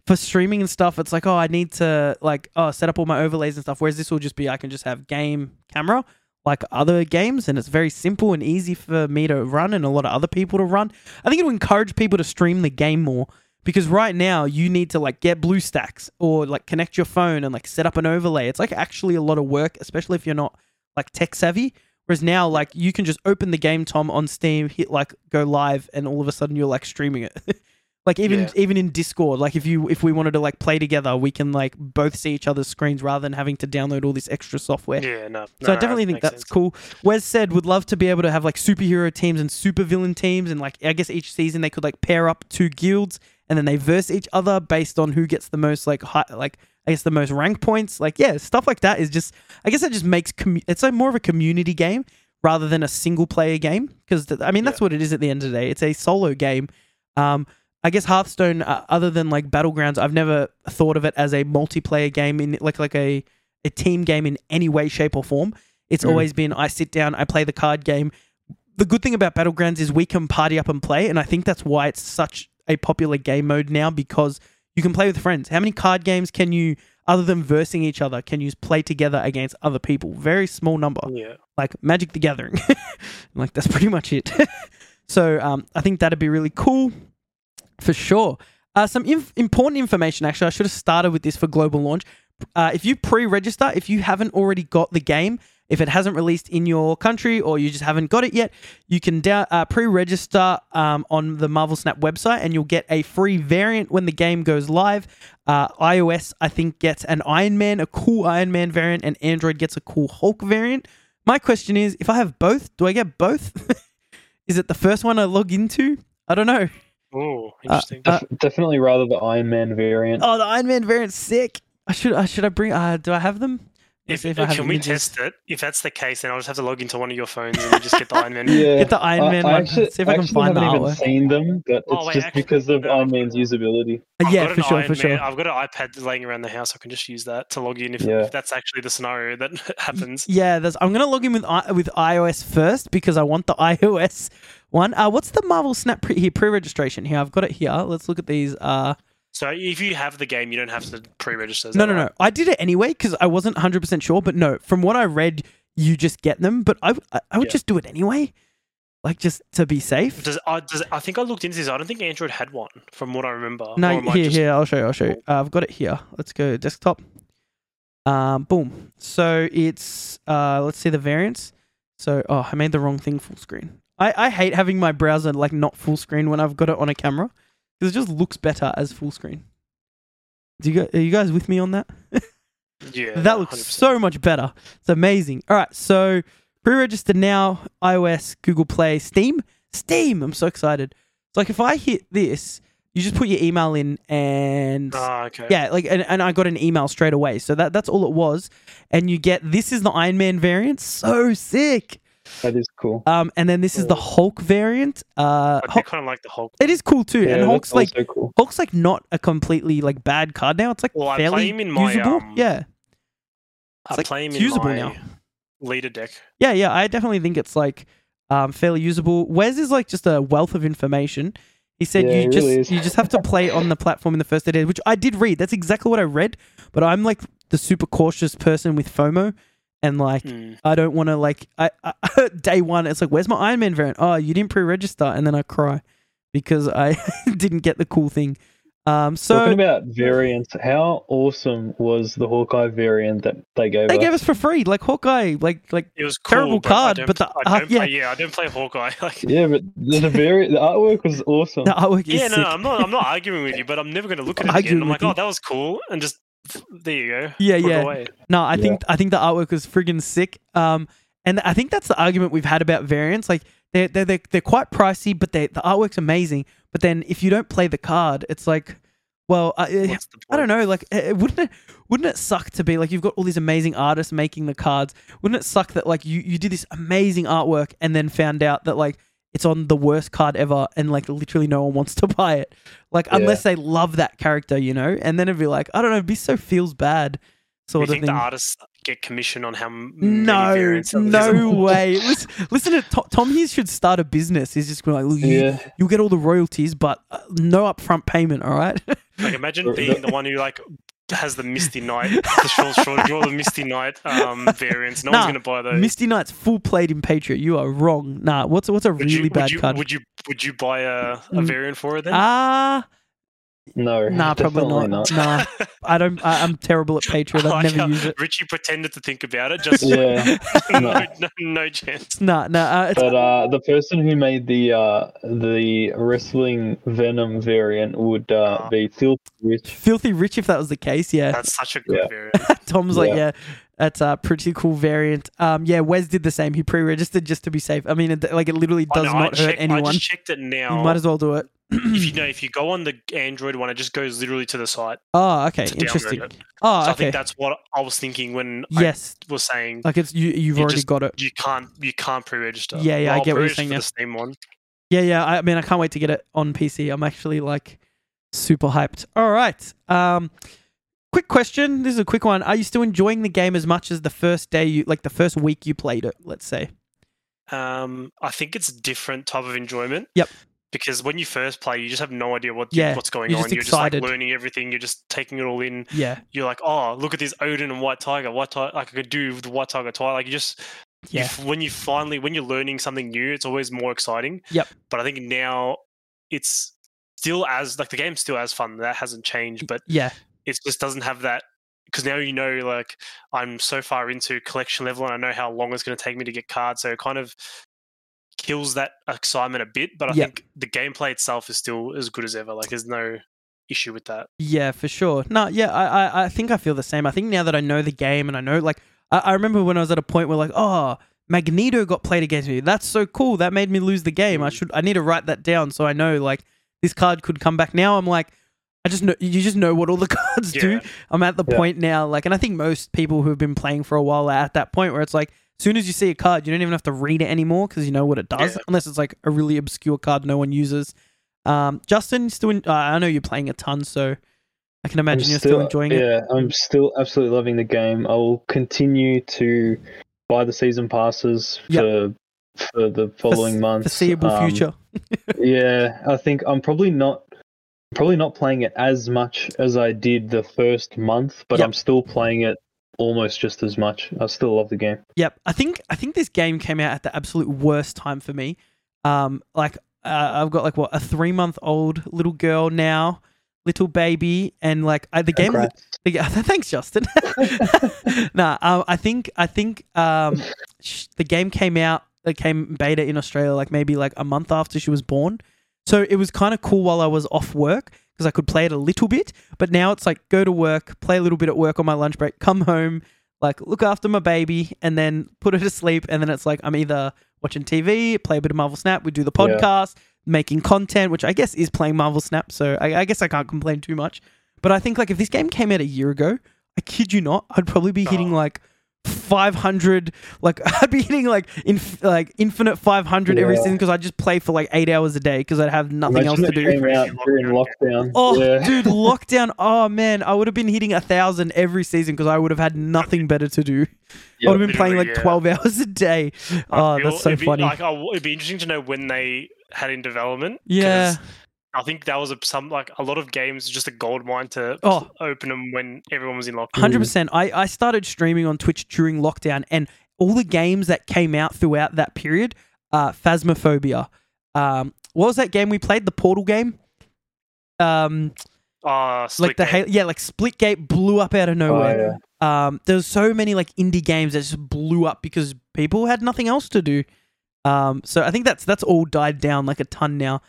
for streaming and stuff. It's like oh, I need to like oh set up all my overlays and stuff. Whereas this will just be I can just have game camera like other games, and it's very simple and easy for me to run and a lot of other people to run. I think it will encourage people to stream the game more because right now you need to like get BlueStacks or like connect your phone and like set up an overlay. It's like actually a lot of work, especially if you're not like tech savvy. Whereas now, like you can just open the game, Tom, on Steam, hit like go live, and all of a sudden you're like streaming it. like even Yeah. even in Discord, like if you if we wanted to like play together, we can like both see each other's screens rather than having to download all this extra software. Yeah, no. So I no, definitely that think that's sense. cool. Wes said would love to be able to have like superhero teams and supervillain teams, and like I guess each season they could like pair up two guilds and then they verse each other based on who gets the most like high, like I guess the most rank points. Like yeah, stuff like that is just I guess it just makes commu- it's like more of a community game rather than a single player game because I mean that's what it is at the end of the day. It's a solo game. Um, I guess Hearthstone, uh, other than like Battlegrounds, I've never thought of it as a multiplayer game in like like a a team game in any way, shape, or form. It's Mm. always been I sit down, I play the card game. The good thing about Battlegrounds is we can party up and play, and I think that's why it's such a popular game mode now because you can play with friends. How many card games can you, other than versing each other, can you play together against other people? Very small number Yeah. like Magic the Gathering. Like that's pretty much it. so um, I think that'd be really cool for sure. Uh, some inf- important information. Actually, I should have started with this for global launch. Uh, if you pre-register, if you haven't already got the game, if it hasn't released in your country or you just haven't got it yet, you can da- uh, pre-register um, on the Marvel Snap website, and you'll get a free variant when the game goes live. Uh, iOS, I think, gets an Iron Man, a cool Iron Man variant, and Android gets a cool Hulk variant. My question is, if I have both, do I get both? is it the first one I log into? I don't know. Oh, interesting. Uh, Def- definitely rather the Iron Man variant. Oh, the Iron Man variant's sick. I should. I should I bring? Uh, do I have them? Let's if, if can we images. test it? If that's the case, then I'll just have to log into one of your phones and just get the Iron Man. Yeah. Get the Iron I- Man I one. actually, see if I can actually find the haven't even seen them, but Oh, it's wait, just actually, because of no, Iron I've Man's got usability. Uh, I've yeah, for sure, Iron for sure. Man- I've got an iPad laying around the house. I can just use that to log in if, Yeah. if that's actually the scenario that happens. Yeah, there's, I'm gonna log in with with iOS first because I want the iOS one. Uh, what's the Marvel Snap pre- here pre-registration here? I've got it here. Let's look at these. Uh, So if you have the game, you don't have to pre-register. no, no, right? no. I did it anyway because I wasn't 100 percent sure. But no, from what I read, you just get them. But I, I, I would Yeah. just do it anyway, like just to be safe. Does, uh, does I think I looked into this. I don't think Android had one, from what I remember. No, here, just- here. I'll show you. I'll show you. Uh, I've got it here. Let's go desktop. Um, boom. So it's uh, let's see the variants. So oh, I made the wrong thing full screen. I I hate having my browser like not full screen when I've got it on a camera because it just looks better as full screen. Do you guys, are you guys with me on that? Yeah, that looks 100%. so much better. It's amazing. All right, so pre-register now. iOS, Google Play, Steam, Steam. I'm so excited. It's like if I hit this, you just put your email in, and Ah, okay. yeah, like and, and I got an email straight away. So that that's all it was, and you get this is the Iron Man variant. So sick. That is cool. Um, and then this is the Hulk variant. Uh, I Hulk, kind of like the Hulk. it is cool too, Yeah, and Hulk's like cool. Hulk's like not a completely like bad card now. It's like Well, I play fairly him in my, usable. um, yeah. I like, play him in usable my now. leader deck. Yeah, yeah, I definitely think it's like um, fairly usable. Wes is like just a wealth of information. He said Yeah, you he just really you just have to play on the platform in the first 30 days, which I did read. That's exactly what I read. But I'm like the super cautious person with FOMO, and like Hmm. I don't want to like I, I day one. It's like where's my Iron Man variant? Oh, you didn't pre-register, and then I cry because I didn't get the cool thing. Um, so Talking about variants, how awesome was the Hawkeye variant that they gave they us? gave us for free, like Hawkeye, like like It was cool, Terrible but card, but the- I uh, don't yeah. play, yeah, I didn't play Hawkeye. Like, yeah, but the, the variant, the artwork was awesome. the artwork is yeah, no, sick. no, I'm not. I'm not arguing with you, but I'm never going to look at it again. I'm with like, you. oh, that was cool, and just there you go. Yeah, Put yeah. No, I Yeah. think I think the artwork was friggin' sick. Um, and I think that's the argument we've had about variants. Like they're they're they're, they're quite pricey, but they the artwork's amazing. But then if you don't play the card, it's like, well, I, I don't know. Like, wouldn't it wouldn't it suck to be like you've got all these amazing artists making the cards? Wouldn't it suck that like you you did this amazing artwork and then found out that like it's on the worst card ever and like literally no one wants to buy it? Like Yeah. unless they love that character, you know. And then it'd be like I don't know, it'd be so feels bad. Do Sort you of think thing. the artists get commission on how many No, variants? of this no way. Listen, listen to Tom, Tom Hughes should start a business. He's just going like, Look, you, Yeah, you'll get all the royalties, but uh, no upfront payment. All right. Like, imagine being the one who like has the Misty Knight, the short, short, draw the Misty Knight um, variants. No Nah, one's going to buy those. Misty Knight's full played in Patriot. You are wrong. Nah, what's what's a would really you, bad would you, card? Would you would you buy a, a Mm. variant for it then? Ah, no, nah, probably definitely not. Nah, I don't. I, I'm terrible at Patriot. I I've like never how used it. Richie pretended to think about it. Just Yeah, no, no. no, no chance. Nah, nah. Uh, But uh, the person who made the uh, the wrestling Venom variant would uh, Ah. be Filthy Rich. filthy rich if that was the case. Yeah. That's such a good Yeah. variant. Tom's like, Yeah. yeah, that's a pretty cool variant. Um, yeah, Wes did the same. He pre-registered just to be safe. I mean, it, like it literally does know, I not hurt checked- I anyone. just checked it You now. might as well do it. If you know, if you go on the Android one, it just goes literally to the site. oh, okay, interesting. Oh, So I think that's what I was thinking when yes, I was saying like it's you. You've You already just- got it. you can't you can't pre-register. Yeah, yeah, I I'll get what you're saying now. The Steam one. Yeah, yeah. I mean, I can't wait to get it on PC. I'm actually like super hyped. All right. Um, quick question. This is a quick one. Are you still enjoying the game as much as the first day you, like the first week you played it? Let's say. Um, I think it's a different type of enjoyment. Yep. Because when you first play, you just have no idea what Yeah, what's going you're on. you're just like learning everything. You're just taking it all in. Yeah. You're like, oh, look at this Odin and White Tiger. White Tiger, like I could do with the White Tiger twice. Like you just you Yeah. f- when you finally when you're learning something new, it's always more exciting. Yep. But I think now it's still as like the game's still as fun. That hasn't changed, but Yeah. it just doesn't have that because now you know like I'm so far into collection level and I know how long it's going to take me to get cards. So it kind of kills that excitement a bit. But I Yep. think the gameplay itself is still as good as ever. Like there's no issue with that. Yeah, for sure. No, yeah, I, I, I think I feel the same. I think now that I know the game and I know, like, I, I remember when I was at a point where, like, oh, Magneto got played against me. That's so cool. That made me lose the game. I Mm. should, I need to write that down so I know, like, this card could come back. Now I'm like, I just know, you just know what all the cards do. I'm at the Yeah. point now, like, and I think most people who have been playing for a while are at that point where it's like, as soon as you see a card, you don't even have to read it anymore because you know what it does, Yeah. unless it's like a really obscure card no one uses. Um, Justin, still, in, uh, I know you're playing a ton, so I can imagine I'm you're still, enjoying it. Yeah, I'm still absolutely loving the game. I will continue to buy the season passes Yep. for for the following months. Foreseeable Um, future. Yeah, I think I'm probably not probably not playing it as much as I did the first month, but Yep. I'm still playing it almost just as much. I still love the game. Yep, I think I think this game came out at the absolute worst time for me. Um, like uh, I've got like what a three month old little girl now, little baby, and like I, the game. The Thanks, Justin. nah, um, I think I think um, sh- the game came out. It came beta in Australia like maybe like a month after she was born. So it was kind of cool while I was off work because I could play it a little bit. But now it's like go to work, play a little bit at work on my lunch break, come home, like look after my baby, and then put her to sleep. And then it's like I'm either watching TV, play a bit of Marvel Snap, we do the Yeah. podcast, making content, which I guess is playing Marvel Snap. So I, I guess I can't complain too much. But I think like if this game came out a year ago, I kid you not, I'd probably be oh. hitting Oh. like 500 like I'd be hitting like in like infinite 500 every season because I just play for like 8 hours a day because I'd have nothing Imagine else to do. came out during lockdown. Oh, yeah. dude, lockdown. Oh man, I would have been hitting a thousand every season because I would have had nothing better to do. Yeah, I would have been playing like yeah. twelve hours a day. I Oh, feel that's so it'd be, funny. Like, I w- it'd be interesting to know when they had in development. Yeah. 'Cause I think that was a, some like a lot of games just a gold mine to Oh. open them when everyone was in lockdown. Hundred percent. I I started streaming on Twitch during lockdown, and all the games that came out throughout that period, uh, Phasmophobia. Um, what was that game we played? The Portal game. Um, Uh, like the Halo, yeah, like Splitgate blew up out of Oh, nowhere. yeah. um, there's so many like indie games that just blew up because people had nothing else to do. Um, so I think that's that's all died down like a ton now.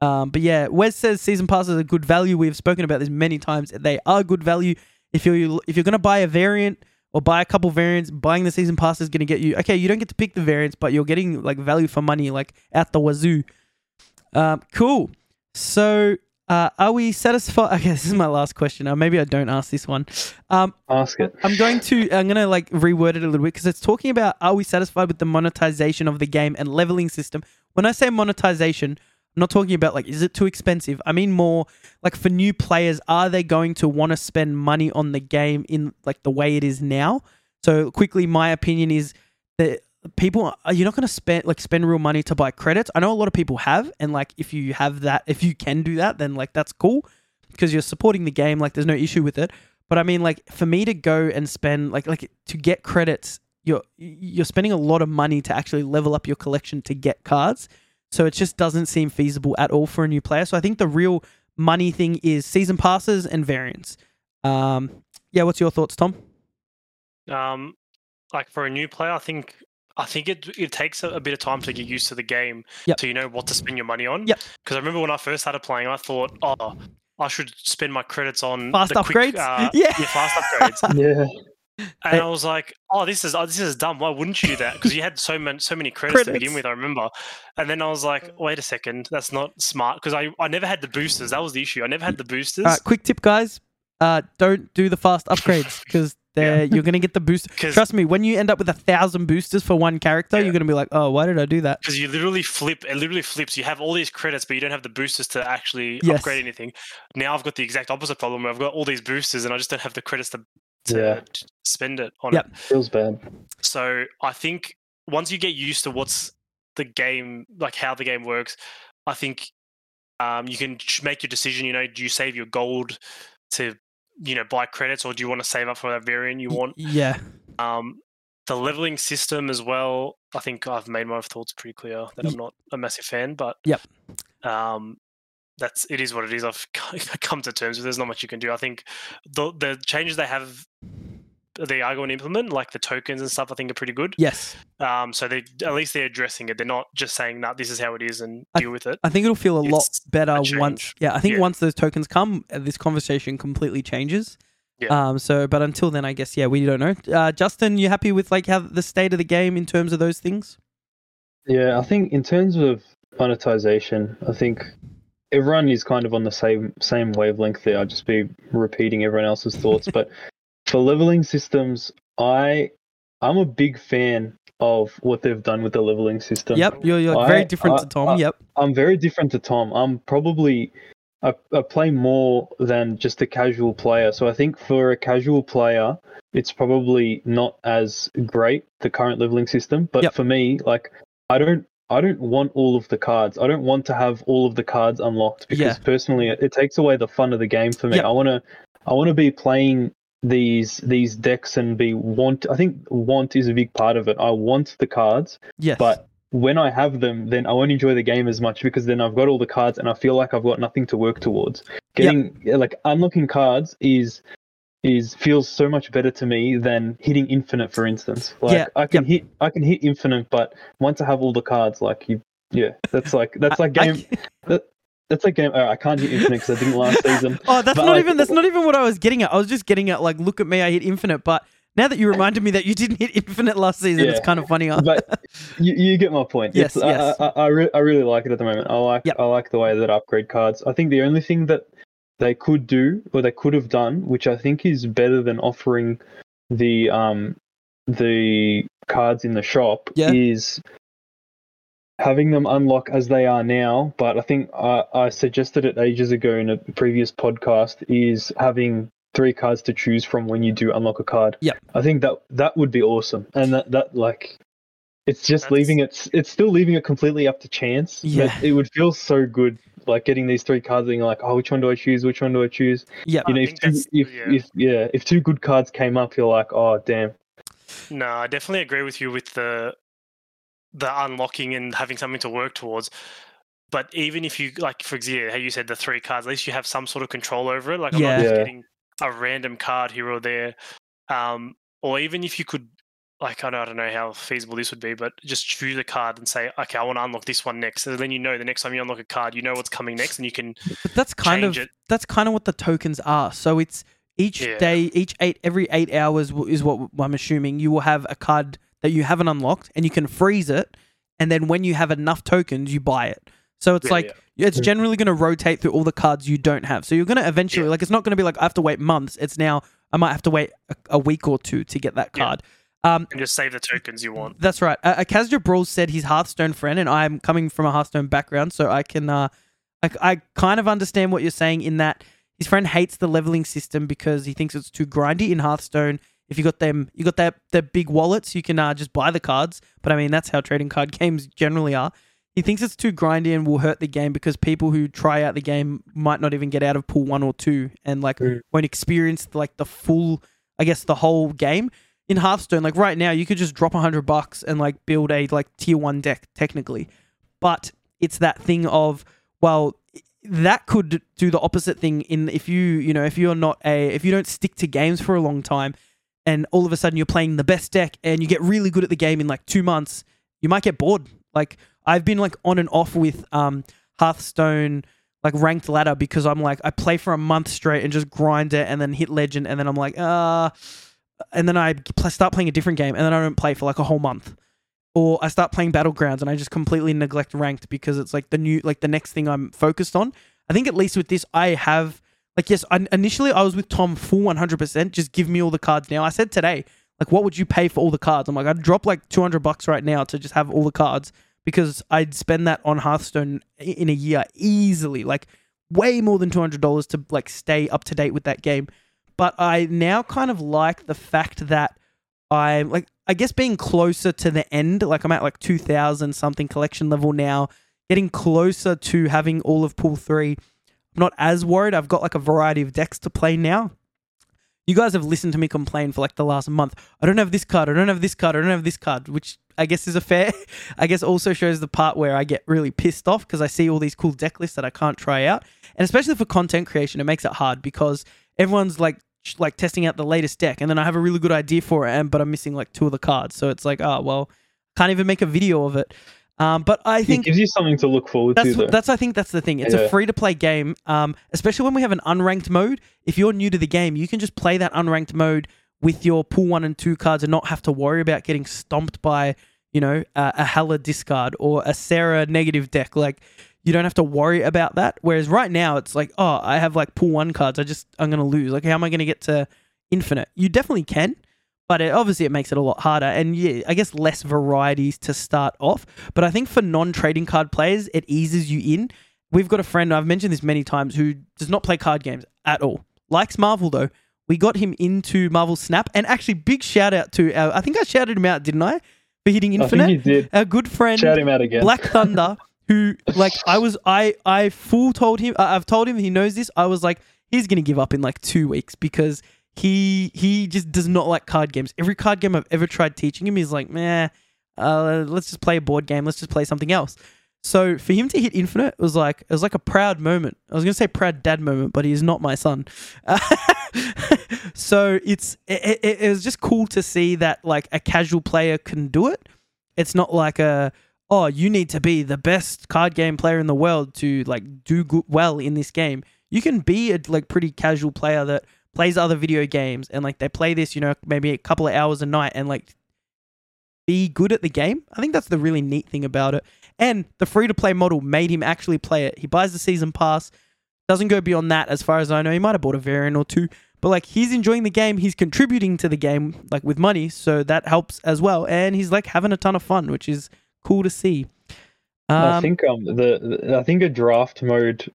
Um, but yeah, Wes says season passes are good value. We've spoken about this many times. They are good value. If you're if you're gonna buy a variant or buy a couple variants, buying the season pass is gonna get you. Okay, you don't get to pick the variants, but you're getting like value for money, like at the wazoo. Um, cool. So, uh, are we satisfied? Okay, this is my last question. Uh, maybe I don't ask this one. Um, Ask it. I'm going to I'm going to like reword it a little bit because it's talking about are we satisfied with the monetization of the game and leveling system. When I say monetization, I'm not talking about like is it too expensive. I mean more like for new players, are they going to want to spend money on the game in like the way it is now? So quickly, my opinion is that people are you're not going to spend like spend real money to buy credits. I know a lot of people have, and like if you have that, if you can do that, then like that's cool because you're supporting the game. Like there's no issue with it. But I mean, like for me to go and spend like like to get credits, you're you're spending a lot of money to actually level up your collection to get cards. So it just doesn't seem feasible at all for a new player. So I think the real money thing is season passes and variants. Um, yeah, what's your thoughts, Tom? Um, like for a new player, I think I think it it takes a, a bit of time to get used to the game, Yep. so you know what to spend your money on. Yeah. Because I remember when I first started playing, I thought, oh, I should spend my credits on Fast the quick, upgrades? uh, Yeah. fast upgrades. Yeah. And Hey. I was like, "Oh, this is oh, this is dumb. Why wouldn't you do that?" Because you had so many so many credits, to begin with. I remember, and then I was like, "Wait a second, that's not smart." Because I I never had the boosters. That was the issue. I never had the boosters. Quick tip, guys. Uh, don't do the fast upgrades because they're you're gonna get the boost. Trust me, when you end up with a thousand boosters for one character, Yeah. you're gonna be like, oh, why did I do that? because you literally flip it literally flips you have all these credits but you don't have the boosters to actually Yes. upgrade anything now i've got the exact opposite problem where i've got all these boosters and i just don't have the credits to, to Yeah. t- spend it on Yep. it Feels bad. so i think once you get used to what's the game like how the game works i think um, you can make your decision you know do you save your gold to you know buy credits or do you want to save up for that variant you want Yeah, um, the leveling system as well. I think I've made my thoughts pretty clear that I'm not a massive fan, but Yep. Um, that's it is what it is. I've come to terms with. There's not much you can do. I think the the changes they have, they are going to implement, like the tokens and stuff. I think are pretty good. Yes. Um, so they at least they're addressing it. They're not just saying, "No, this is how it is," and I- deal with it. I think it'll feel a lot better a once. Yeah, I think Yeah. once those tokens come, uh, this conversation completely changes. Yeah. Um. So, but until then, I guess yeah, we don't know. Uh, Justin, you happy with like how the state of the game in terms of those things? Yeah, I think in terms of monetization, I think everyone is kind of on the same same wavelength there. I'll just be repeating everyone else's thoughts, but for leveling systems, I I'm a big fan of what they've done with the leveling system. Yep, you're, you're I- very different I- to Tom. I- yep. I'm very different to Tom. I'm probably I, I play more than just a casual player. So I think for a casual player, it's probably not as great the current leveling system. But Yep. for me, like I don't I don't want all of the cards. I don't want to have all of the cards unlocked because Yeah. personally it, it takes away the fun of the game for me. Yep. I want to I want to be playing these these decks and be want I think want is a big part of it. I want the cards Yes. but when I have them, then I won't enjoy the game as much because then I've got all the cards and I feel like I've got nothing to work towards. Getting yeah, like unlocking cards is is feels so much better to me than hitting infinite, for instance. Like Yeah, I can hit I can hit infinite, but once I have all the cards, like you, yeah, that's like that's like game. that, that's like game. Oh, I can't hit infinite because I didn't last season. Oh, that's But, not like- even that's not even what I was getting at. I was just getting at like, look at me, I hit infinite. But now that you reminded me that you didn't hit infinite last season, it's kind of funny. But you, you get my point. Yes, It's- yes. I, I, I, re- I really like it at the moment. I like Yep. I like the way that upgrade cards. I think the only thing that they could do or they could have done, which I think is better than offering the um the cards in the shop, Yeah. is having them unlock as they are now. But I think I, I suggested it ages ago in a previous podcast is having three cards to choose from when you do unlock a card. Yeah, I think that that would be awesome, and that that like it's just That's- leaving it. It's still leaving it completely up to chance. Yeah. But it would feel so good, like getting these three cards, and you're like, oh, which one do I choose? Which one do I choose? yeah. You know, if two, if, yeah. if yeah, if two good cards came up, you're like, oh, damn. No, I definitely agree with you with the the unlocking and having something to work towards. But even if you like, for example, how you said the three cards, at least you have some sort of control over it. Like I'm Yeah. not just Yeah. getting a random card here or there. Um, or even if you could, like I don't, I don't know how feasible this would be, but just choose a card and say, okay, I want to unlock this one next. So then you know the next time you unlock a card, you know what's coming next, and you can But that's kind change of it. that's kind of what the tokens are. So it's each Yeah. day, each eight every eight hours is what I'm assuming you will have a card that you haven't unlocked, and you can freeze it, and then when you have enough tokens, you buy it. So it's Yeah, like yeah. it's generally going to rotate through all the cards you don't have. So you're going to eventually like it's not going to be like I have to wait months. It's now I might have to wait a, a week or two to get that card. Um, and just save the tokens you want. that's right. Uh, uh, Kazja Brawl said he's Hearthstone friend, and I'm coming from a Hearthstone background, so I can, uh, I, I kind of understand what you're saying in that his friend hates the leveling system because he thinks it's too grindy in Hearthstone. If you got them, you got that the big wallets, you can uh, just buy the cards. But I mean, that's how trading card games generally are. He thinks it's too grindy and will hurt the game because people who try out the game might not even get out of pool one or two and like Mm. won't experience like the full, I guess, the whole game in Hearthstone, like right now, you could just drop a hundred bucks and like build a like tier one deck technically, but it's that thing of well, that could do the opposite thing in if you you know if you're not a if you don't stick to games for a long time, and all of a sudden you're playing the best deck and you get really good at the game in like two months, you might get bored. Like I've been like on and off with um Hearthstone like ranked ladder because I'm like I play for a month straight and just grind it and then hit legend and then I'm like uh and then I start playing a different game and then I don't play for like a whole month. Or I start playing battlegrounds and I just completely neglect ranked because it's like the new like the next thing I'm focused on. I think at least with this I have like yes, I, initially I was with Tom full 100%, just give me all the cards now. I said today, like what would you pay for all the cards? I'm like I'd drop like 200 bucks right now to just have all the cards because I'd spend that on Hearthstone in a year easily, like way more than $200 to like stay up to date with that game. But I now kind of like the fact that I'm like, I guess being closer to the end, like I'm at like 2000 something collection level now, getting closer to having all of pool three. I'm not as worried. I've got like a variety of decks to play now. you guys have listened to me complain for like the last month. I don't have this card. I don't have this card. I don't have this card, which I guess is a fair. I guess also shows the part where I get really pissed off because I see all these cool deck lists that I can't try out, and especially for content creation, it makes it hard because everyone's like like testing out the latest deck, and then I have a really good idea for it, and but I'm missing like two of the cards, so it's like, oh well, can't even make a video of it. Um, but I It think gives you something to look forward that's to. Though. that's I think that's the thing. It's a free to play game, um, especially when we have an unranked mode. If you're new to the game, you can just play that unranked mode with your pool one and two cards and not have to worry about getting stomped by you know a, a Hela discard or a Sera negative deck. Like you don't have to worry about that. Whereas right now it's like, oh, I have like pool one cards. I just I'm gonna lose. Like how am I gonna get to infinite? You definitely can. But it, obviously, it makes it a lot harder, and yeah, I guess less varieties to start off. But I think for non-trading card players, it eases you in. We've got a friend I've mentioned this many times who does not play card games at all. Likes Marvel though. We got him into Marvel Snap, and actually, big shout out to our, I think I shouted him out, didn't I, for hitting Infinite. I think you did. Our good friend Shout him out again. Black Thunder, who like I was I I full told him I've told him he knows this. I was like he's gonna give up in like two weeks because he he just does not like card games. Every card game I've ever tried teaching him, he's like, meh, uh, let's just play a board game. Let's just play something else. So for him to hit infinite it was like it was like a proud moment. I was gonna say proud dad moment, but he is not my son. so it's it, it, it was just cool to see that like a casual player can do it. It's not like a oh you need to be the best card game player in the world to like do good, well in this game. You can be a like pretty casual player that plays other video games and like they play this you know maybe a couple of hours a night and like be good at the game. I think that's the really neat thing about it. And the free to play model made him actually play it. He buys the season pass, doesn't go beyond that as far as I know. He might have bought a variant or two, but like he's enjoying the game, he's contributing to the game like with money, so that helps as well. And he's like having a ton of fun, which is cool to see. I Um, think um the, the I think a draft mode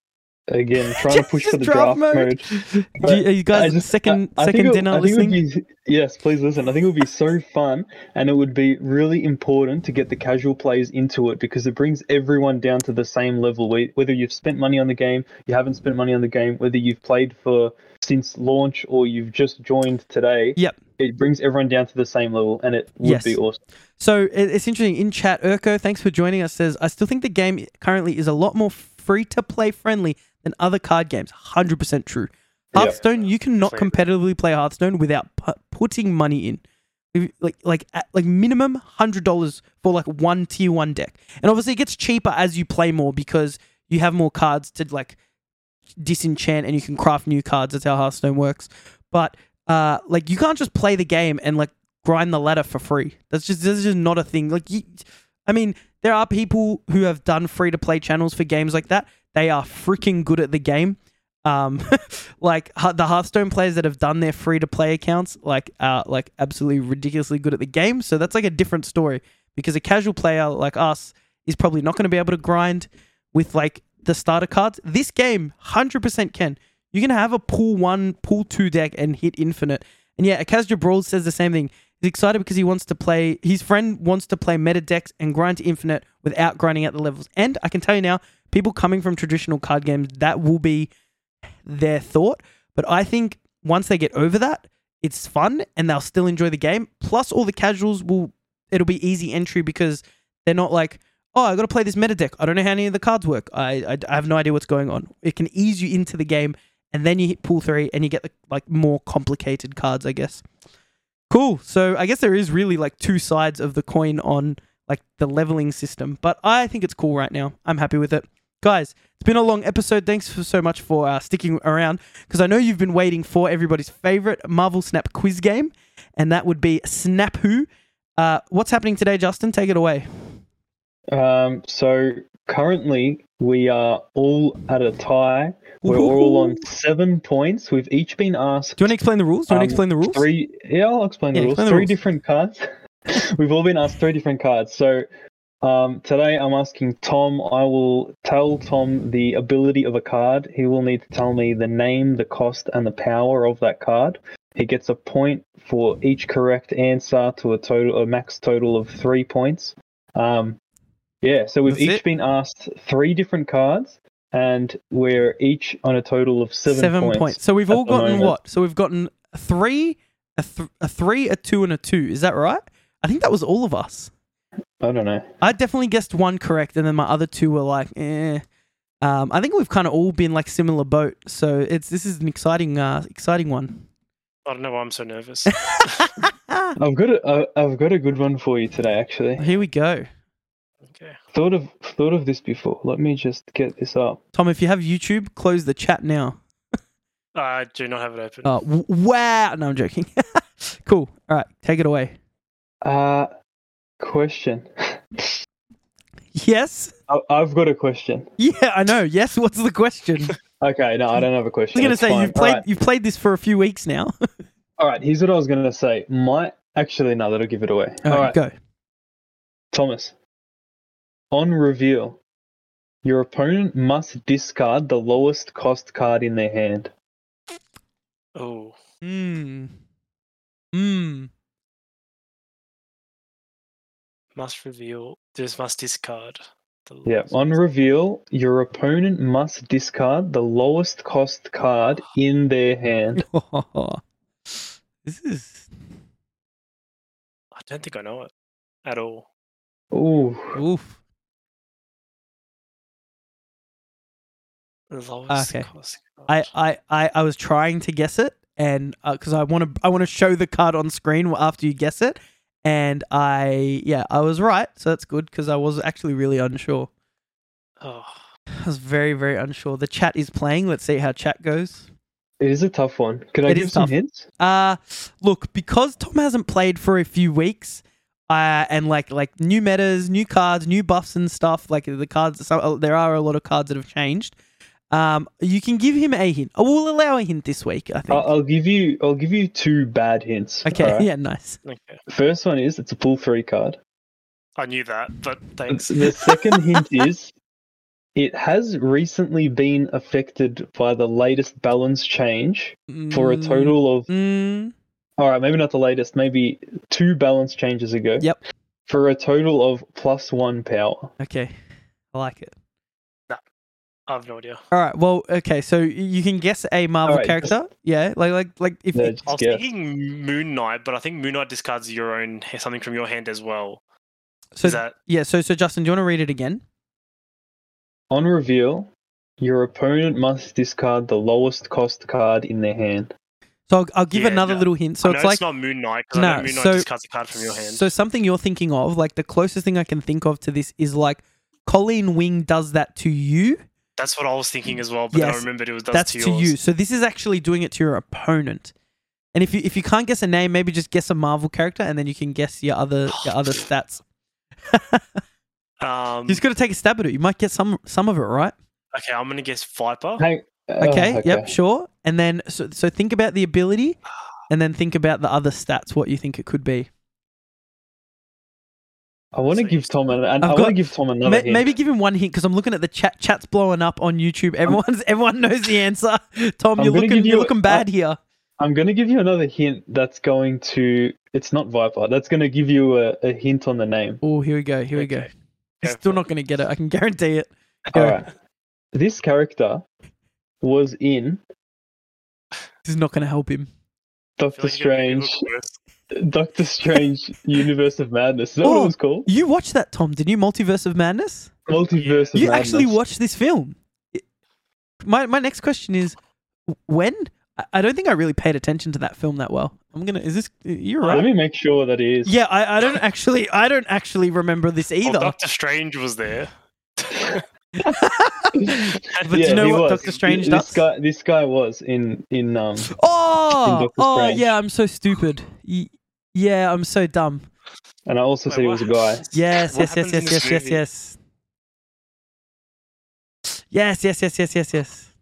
again trying to push for the draft draft, mode. mode. do you, are you guys I just- second I think second dinner I listening? be- yes, please listen. I think it would be so fun, and it would be really important to get the casual players into it because it brings everyone down to the same level. Whether you've spent money on the game, you haven't spent money on the game, whether you've played for since launch or you've just joined today. Yep. It brings everyone down to the same level, and it would Yes. be awesome. So it's interesting. In chat, Urko, thanks for joining us. Says I still think the game currently is a lot more free to play friendly than other card games. Hundred percent true. Yeah. Hearthstone, you cannot Definitely. competitively play Hearthstone without pu- putting money in. Like like at, like minimum hundred dollars for like one tier one deck, and obviously it gets cheaper as you play more because you have more cards to like disenchant and you can craft new cards. That's how Hearthstone works. But uh, like you can't just play the game and like grind the ladder for free. That's just that's just not a thing. Like you, I mean, there are people who have done free to play channels for games like that. They are freaking good at the game. Um, like the Hearthstone players that have done their free to play accounts, like are like absolutely ridiculously good at the game. So that's like a different story because a casual player like us is probably not going to be able to grind with like the starter cards. This game, hundred percent can. You can have a pool one, pool two deck and hit infinite. And yeah, Akazja Brawl says the same thing. He's excited because he wants to play. His friend wants to play meta decks and grind to infinite without grinding out the levels. And I can tell you now, people coming from traditional card games, that will be their thought. But I think once they get over that, it's fun and they'll still enjoy the game. Plus, all the casuals will. It'll be easy entry because they're not like, oh, I got to play this meta deck. I don't know how any of the cards work. I, I I have no idea what's going on. It can ease you into the game, and then you hit pool three and you get the like more complicated cards, I guess. Cool. So I guess there is really like two sides of the coin on like the leveling system, but I think it's cool right now. I'm happy with it. Guys, it's been a long episode. Thanks for so much for uh, sticking around because I know you've been waiting for everybody's favorite Marvel Snap quiz game, and that would be Snap Who. Uh, what's happening today, Justin? Take it away. Um, so currently we are all at a tie. We're all on seven points. We've each been asked Do you want to explain the rules? Do you want Um, to explain the rules? three. Yeah, I'll explain the rules. explain the three rules. different cards. We've all been asked three different cards. So um, today I'm asking Tom. I will tell Tom the ability of a card. He will need to tell me the name, the cost, and the power of that card. He gets a point for each correct answer to a total, a max total of three points. Um, yeah, so we've That's each it? been asked three different cards, and we're each on a total of seven, points. points. So we've all gotten moment. what? So we've gotten a three, a, th- a three, a two, and a two. Is that right? I think that was all of us. I don't know. I definitely guessed one correct, and then my other two were like, eh. Um, I think we've kind of all been like similar boat, so it's this is an exciting, uh, exciting one. I don't know why I'm so nervous. I've got a, I've got a good one for you today. Actually, Here we go, okay. thought of thought of this before. Let me just get this up. Tom. If you have YouTube, close the chat now. I do not have it open. Uh, w- wow! No, I'm joking. cool. All right, take it away. Uh question. Yes. I, I've got a question. Yeah, I know. Yes. What's the question? Okay, no, I don't have a question. I was gonna It's say fine. you've played All right. you've played this for a few weeks now. All right, here's what I was gonna say. Might actually no, that'll give it away. All All right, right, go. Thomas. On reveal, your opponent must discard the lowest cost card in their hand. Oh, Hmm. Hmm. must reveal. This must discard. The Yeah, on reveal, your opponent must discard the lowest cost card in their hand. this is I don't think I know it at all. Ooh, oof. Okay. I. I, I, I was trying to guess it, and because I want to I want to show the card on screen after you guess it, and I yeah I was right, so that's good because I was actually really unsure. Oh, I was very very unsure. The chat is playing. Let's see how chat goes. it is a tough one. Can I It give is some tough. hints? Uh look, because Tom hasn't played for a few weeks, uh, and like like new metas, new cards, new buffs and stuff. Like the cards, so, uh, there are a lot of cards that have changed. Um, you can give him a hint. I will allow a hint this week. I think. I'll, I'll give you. I'll give you two bad hints. okay, alright? yeah, nice. okay. First one is it's a pool three card. I knew that, but thanks. The second hint is it has recently been affected by the latest balance change for a Mm, total of Mm, all right, maybe not the latest, maybe two balance changes ago. Yep. For a total of plus one power. okay, I like it. I have no idea. All right. Well, okay. So you can guess a Marvel Alright, character. Yeah, like like like if Yeah, it- just I was guess. thinking Moon Knight, but I think Moon Knight discards your own something from your hand as well. so Is that yeah. So so Justin, do you want to read it again? On reveal, your opponent must discard the lowest cost card in their hand. So I'll, I'll give Yeah, another no. little hint. So I know it's like not Moon Knight because No, I know Moon Knight so- discards a card from your hand. So something you're thinking of, like the closest thing I can think of to this is like Colleen Wing does that to you. That's what I was thinking as well, but then I Yes, remembered it was That's to, to, you. So this is actually doing it to your opponent. And if you if you can't guess a name, maybe just guess a Marvel character, and then you can guess your other your other stats. Um, You just got to take a stab at it. You might get some some of it right. okay, I'm gonna guess Viper. Hang, oh, Okay. Yep. Sure. And then so so think about the ability, and then think about the other stats. What you think it could be. I want to So give Tom an, I've I want to give Tom another Ma- hint. maybe give him one hint because I'm looking at the chat. Chat's blowing up on YouTube. Everyone's everyone knows the answer. Tom, I'm you're looking give you're looking bad here. I'm going to give you another hint that's going to. It's not Viper. That's going to give you a, a hint on the name. Oh, here we go. Here we go. Okay. He's Go still not going to get it. I can guarantee it. All Go. right. This character was in This is not going to help him. I feel Doctor like Strange. Look worse. Doctor Strange Universe of Madness. Is that what Oh, it was called? You watched that, Tom? Did you? Multiverse of Madness. Multiverse of You Madness. actually watched this film. My my next question is, when? I- I don't think I really paid attention to that film that well. I'm gonna. Is this? You're right. Let me make sure that it is. Yeah, I, I don't actually. I don't actually remember this Oh, either. Doctor Strange was there. But do you know what was. Doctor Strange this does? guy, this guy was in in um. Oh, Doctor oh yeah, I'm so stupid. Y- yeah, I'm so dumb. And I also Wait, said he was a what? guy. Yes, What yes, yes, happens in yes, this yes, yes, movie? yes. Yes, yes, yes, yes, yes, yes.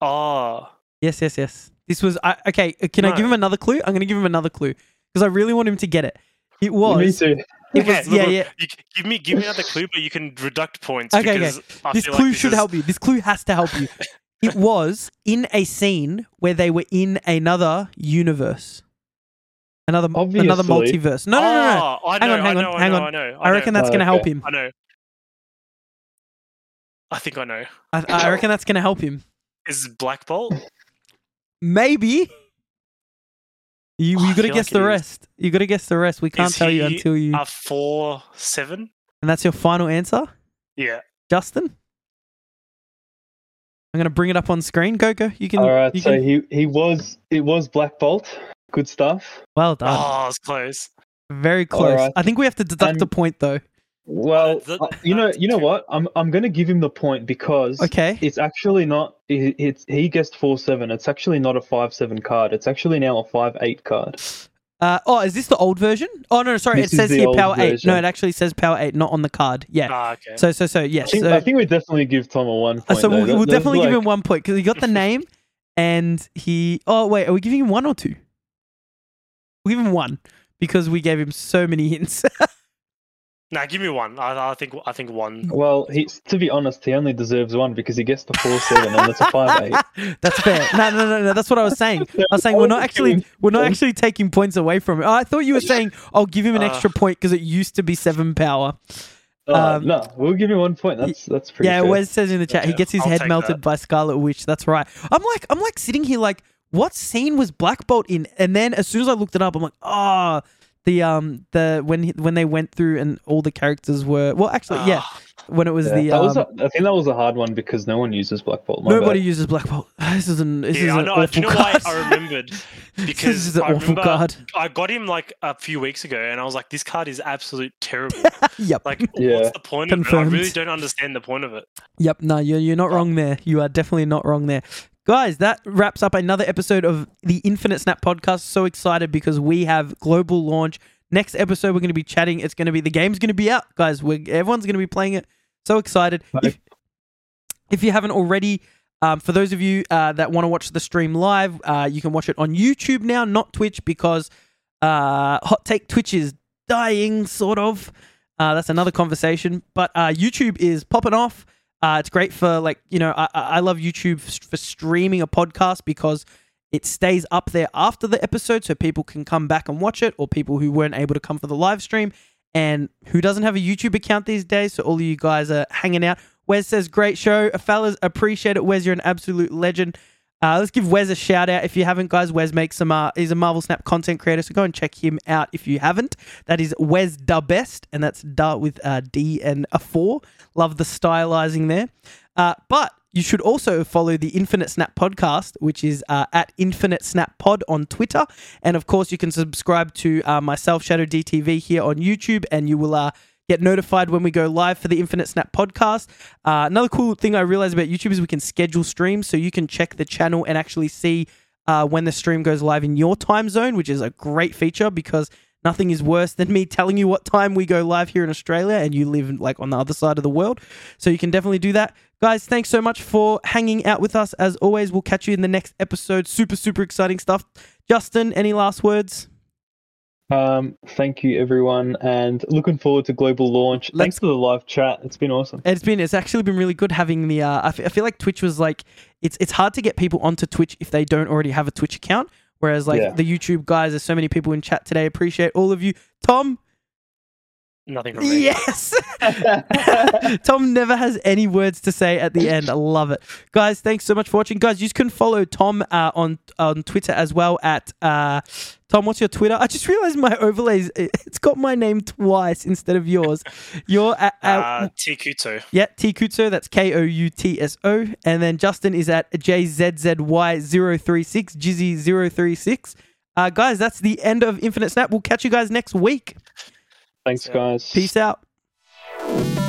Oh, Yes, yes, yes. This was I, okay. uh, Can I give No. him another clue? I'm going to give him another clue because I really want him to get it. It Me was. too. It Okay, was. look, Yeah, look, yeah. You, c- give me give me another clue, but you can deduct points. Okay, okay. because I This feel clue like should is- help you. This clue has to help you. it was in a scene where they were in another universe, another another multiverse. No, no, no, no. Oh, I Hang know, on, hang I on, know, hang I on. know, I know. I reckon that's Oh, going to help him. I know. I think I know. I, I reckon that's going to help him. Is Black Bolt? Maybe. You Oh, you got to guess like the it is. rest. You got to guess the rest. We can't Is tell you until you. A four seven. and that's your final answer, Yeah. Justin. I'm gonna bring it up on screen. Go go. You can. All right, you so can- he he was it was Black Bolt. Good stuff. well done. Oh, it's close. Very close. right. I think we have to deduct And- a point though. Well, the- uh, you know, you know what? I'm I'm gonna give him the point because Okay. it's actually not. It, it's he guessed four seven. It's actually not a five seven card. It's actually now a five eight card. Uh, oh, is this the old version? Oh no, sorry. This it is says here old Power Eight. No, it actually says Power Eight, not on the card. Yeah. Ah, okay. So so so I yes. think, so, I think we definitely give Tom a one uh, so though. we'll, we'll that's definitely give him one point because he got the name, and he. Oh wait, are we giving him one or two? We'll give him one because we gave him so many hints. Nah, give me one. I, I think I think one. Well, he to be honest, he only deserves one because he gets the four seven and it's a five eight. That's fair. No, no, no, no. That's what I was saying. I was saying we're not actually we're not actually taking points away from it. I thought you were saying I'll give him an Uh. extra point because it used to be seven power. Oh, Um, no, we'll give him one point. That's that's pretty. Yeah, fair. Wes says in the chat he gets his I'll head melted that. by Scarlet Witch. That's right. I'm like I'm like sitting here like what scene was Black Bolt in? And then as soon as I looked it up, I'm like, oh, the um the when he, when they went through and all the characters were well actually yeah Ah, when it was Yeah, the that was um, a, I think that was a hard one because no one uses Black Bolt. nobody bad. uses Black Bolt. This is an this is yeah, I an know. awful Do you know card. why I remembered? because this Because is an I awful card. I got him like a few weeks ago, and I was like, "This card is absolute terrible. yep. Like, Yeah. what's the point of it? I really don't understand the point of it." Yep, no, you're, you're not wrong there. You are definitely not wrong there. Guys, that wraps up another episode of the Infinite Snap podcast. So excited because we have global launch. Next episode, we're going to be chatting. It's going to be the game's going to be out, guys. We're, everyone's going to be playing it. So excited. If, if you haven't already, um, for those of you uh, that want to watch the stream live, uh, you can watch it on YouTube now, not Twitch, because uh, Hot Take Twitch is dying, sort of. Uh, that's another conversation. But uh, YouTube is popping off. Uh, it's great for like you know I, I love YouTube for streaming a podcast because it stays up there after the episode, so people can come back and watch it, or people who weren't able to come for the live stream and who doesn't have a YouTube account these days. So all of you guys are hanging out. Wes says, "Great show, fellas. Appreciate it. Wes, you're an absolute legend." Uh, let's give Wes a shout out if you haven't, guys. Wes makes some. Uh, he's a Marvel Snap content creator, so go and check him out if you haven't. That is Wes Da Best, and that's Da with a D and a four. Love the stylizing there. Uh, but you should also follow the Infinite Snap podcast, which is uh, at Infinite Snap Pod on Twitter, and of course you can subscribe to uh, myself, Shadow DTV, here on YouTube, and you will uh, get notified when we go live for the Infinite Snap podcast. Uh, another cool thing I realized about YouTube is we can schedule streams, so you can check the channel and actually see uh, when the stream goes live in your time zone, which is a great feature because nothing is worse than me telling you what time we go live here in Australia and you live like on the other side of the world. So you can definitely do that. Guys, thanks so much for hanging out with us. As always, we'll catch you in the next episode. Super, super exciting stuff. Justin, any last words? Um, thank you everyone, and looking forward to global launch. Thanks for the live chat. It's been awesome. It's been it's actually been really good having the uh, I, f- I feel like Twitch was like it's it's hard to get people onto Twitch if they don't already have a Twitch account whereas like Yeah. the YouTube guys there's so many people in chat today appreciate all of you Tom Nothing from me. yes Tom never has any words to say at the end I love it guys thanks so much for watching guys you can follow Tom uh, on on Twitter as well at uh, Tom what's your Twitter I just realized my overlays it- it's got my name twice instead of yours you're at, at Uh, Tikuto. yeah, T Kutso, that's K O U T S O. And then Justin is at JZZY036, Jizzy036. Uh, guys, that's the end of Infinite Snap. We'll catch you guys next week. Thanks, guys. Peace out. Bye.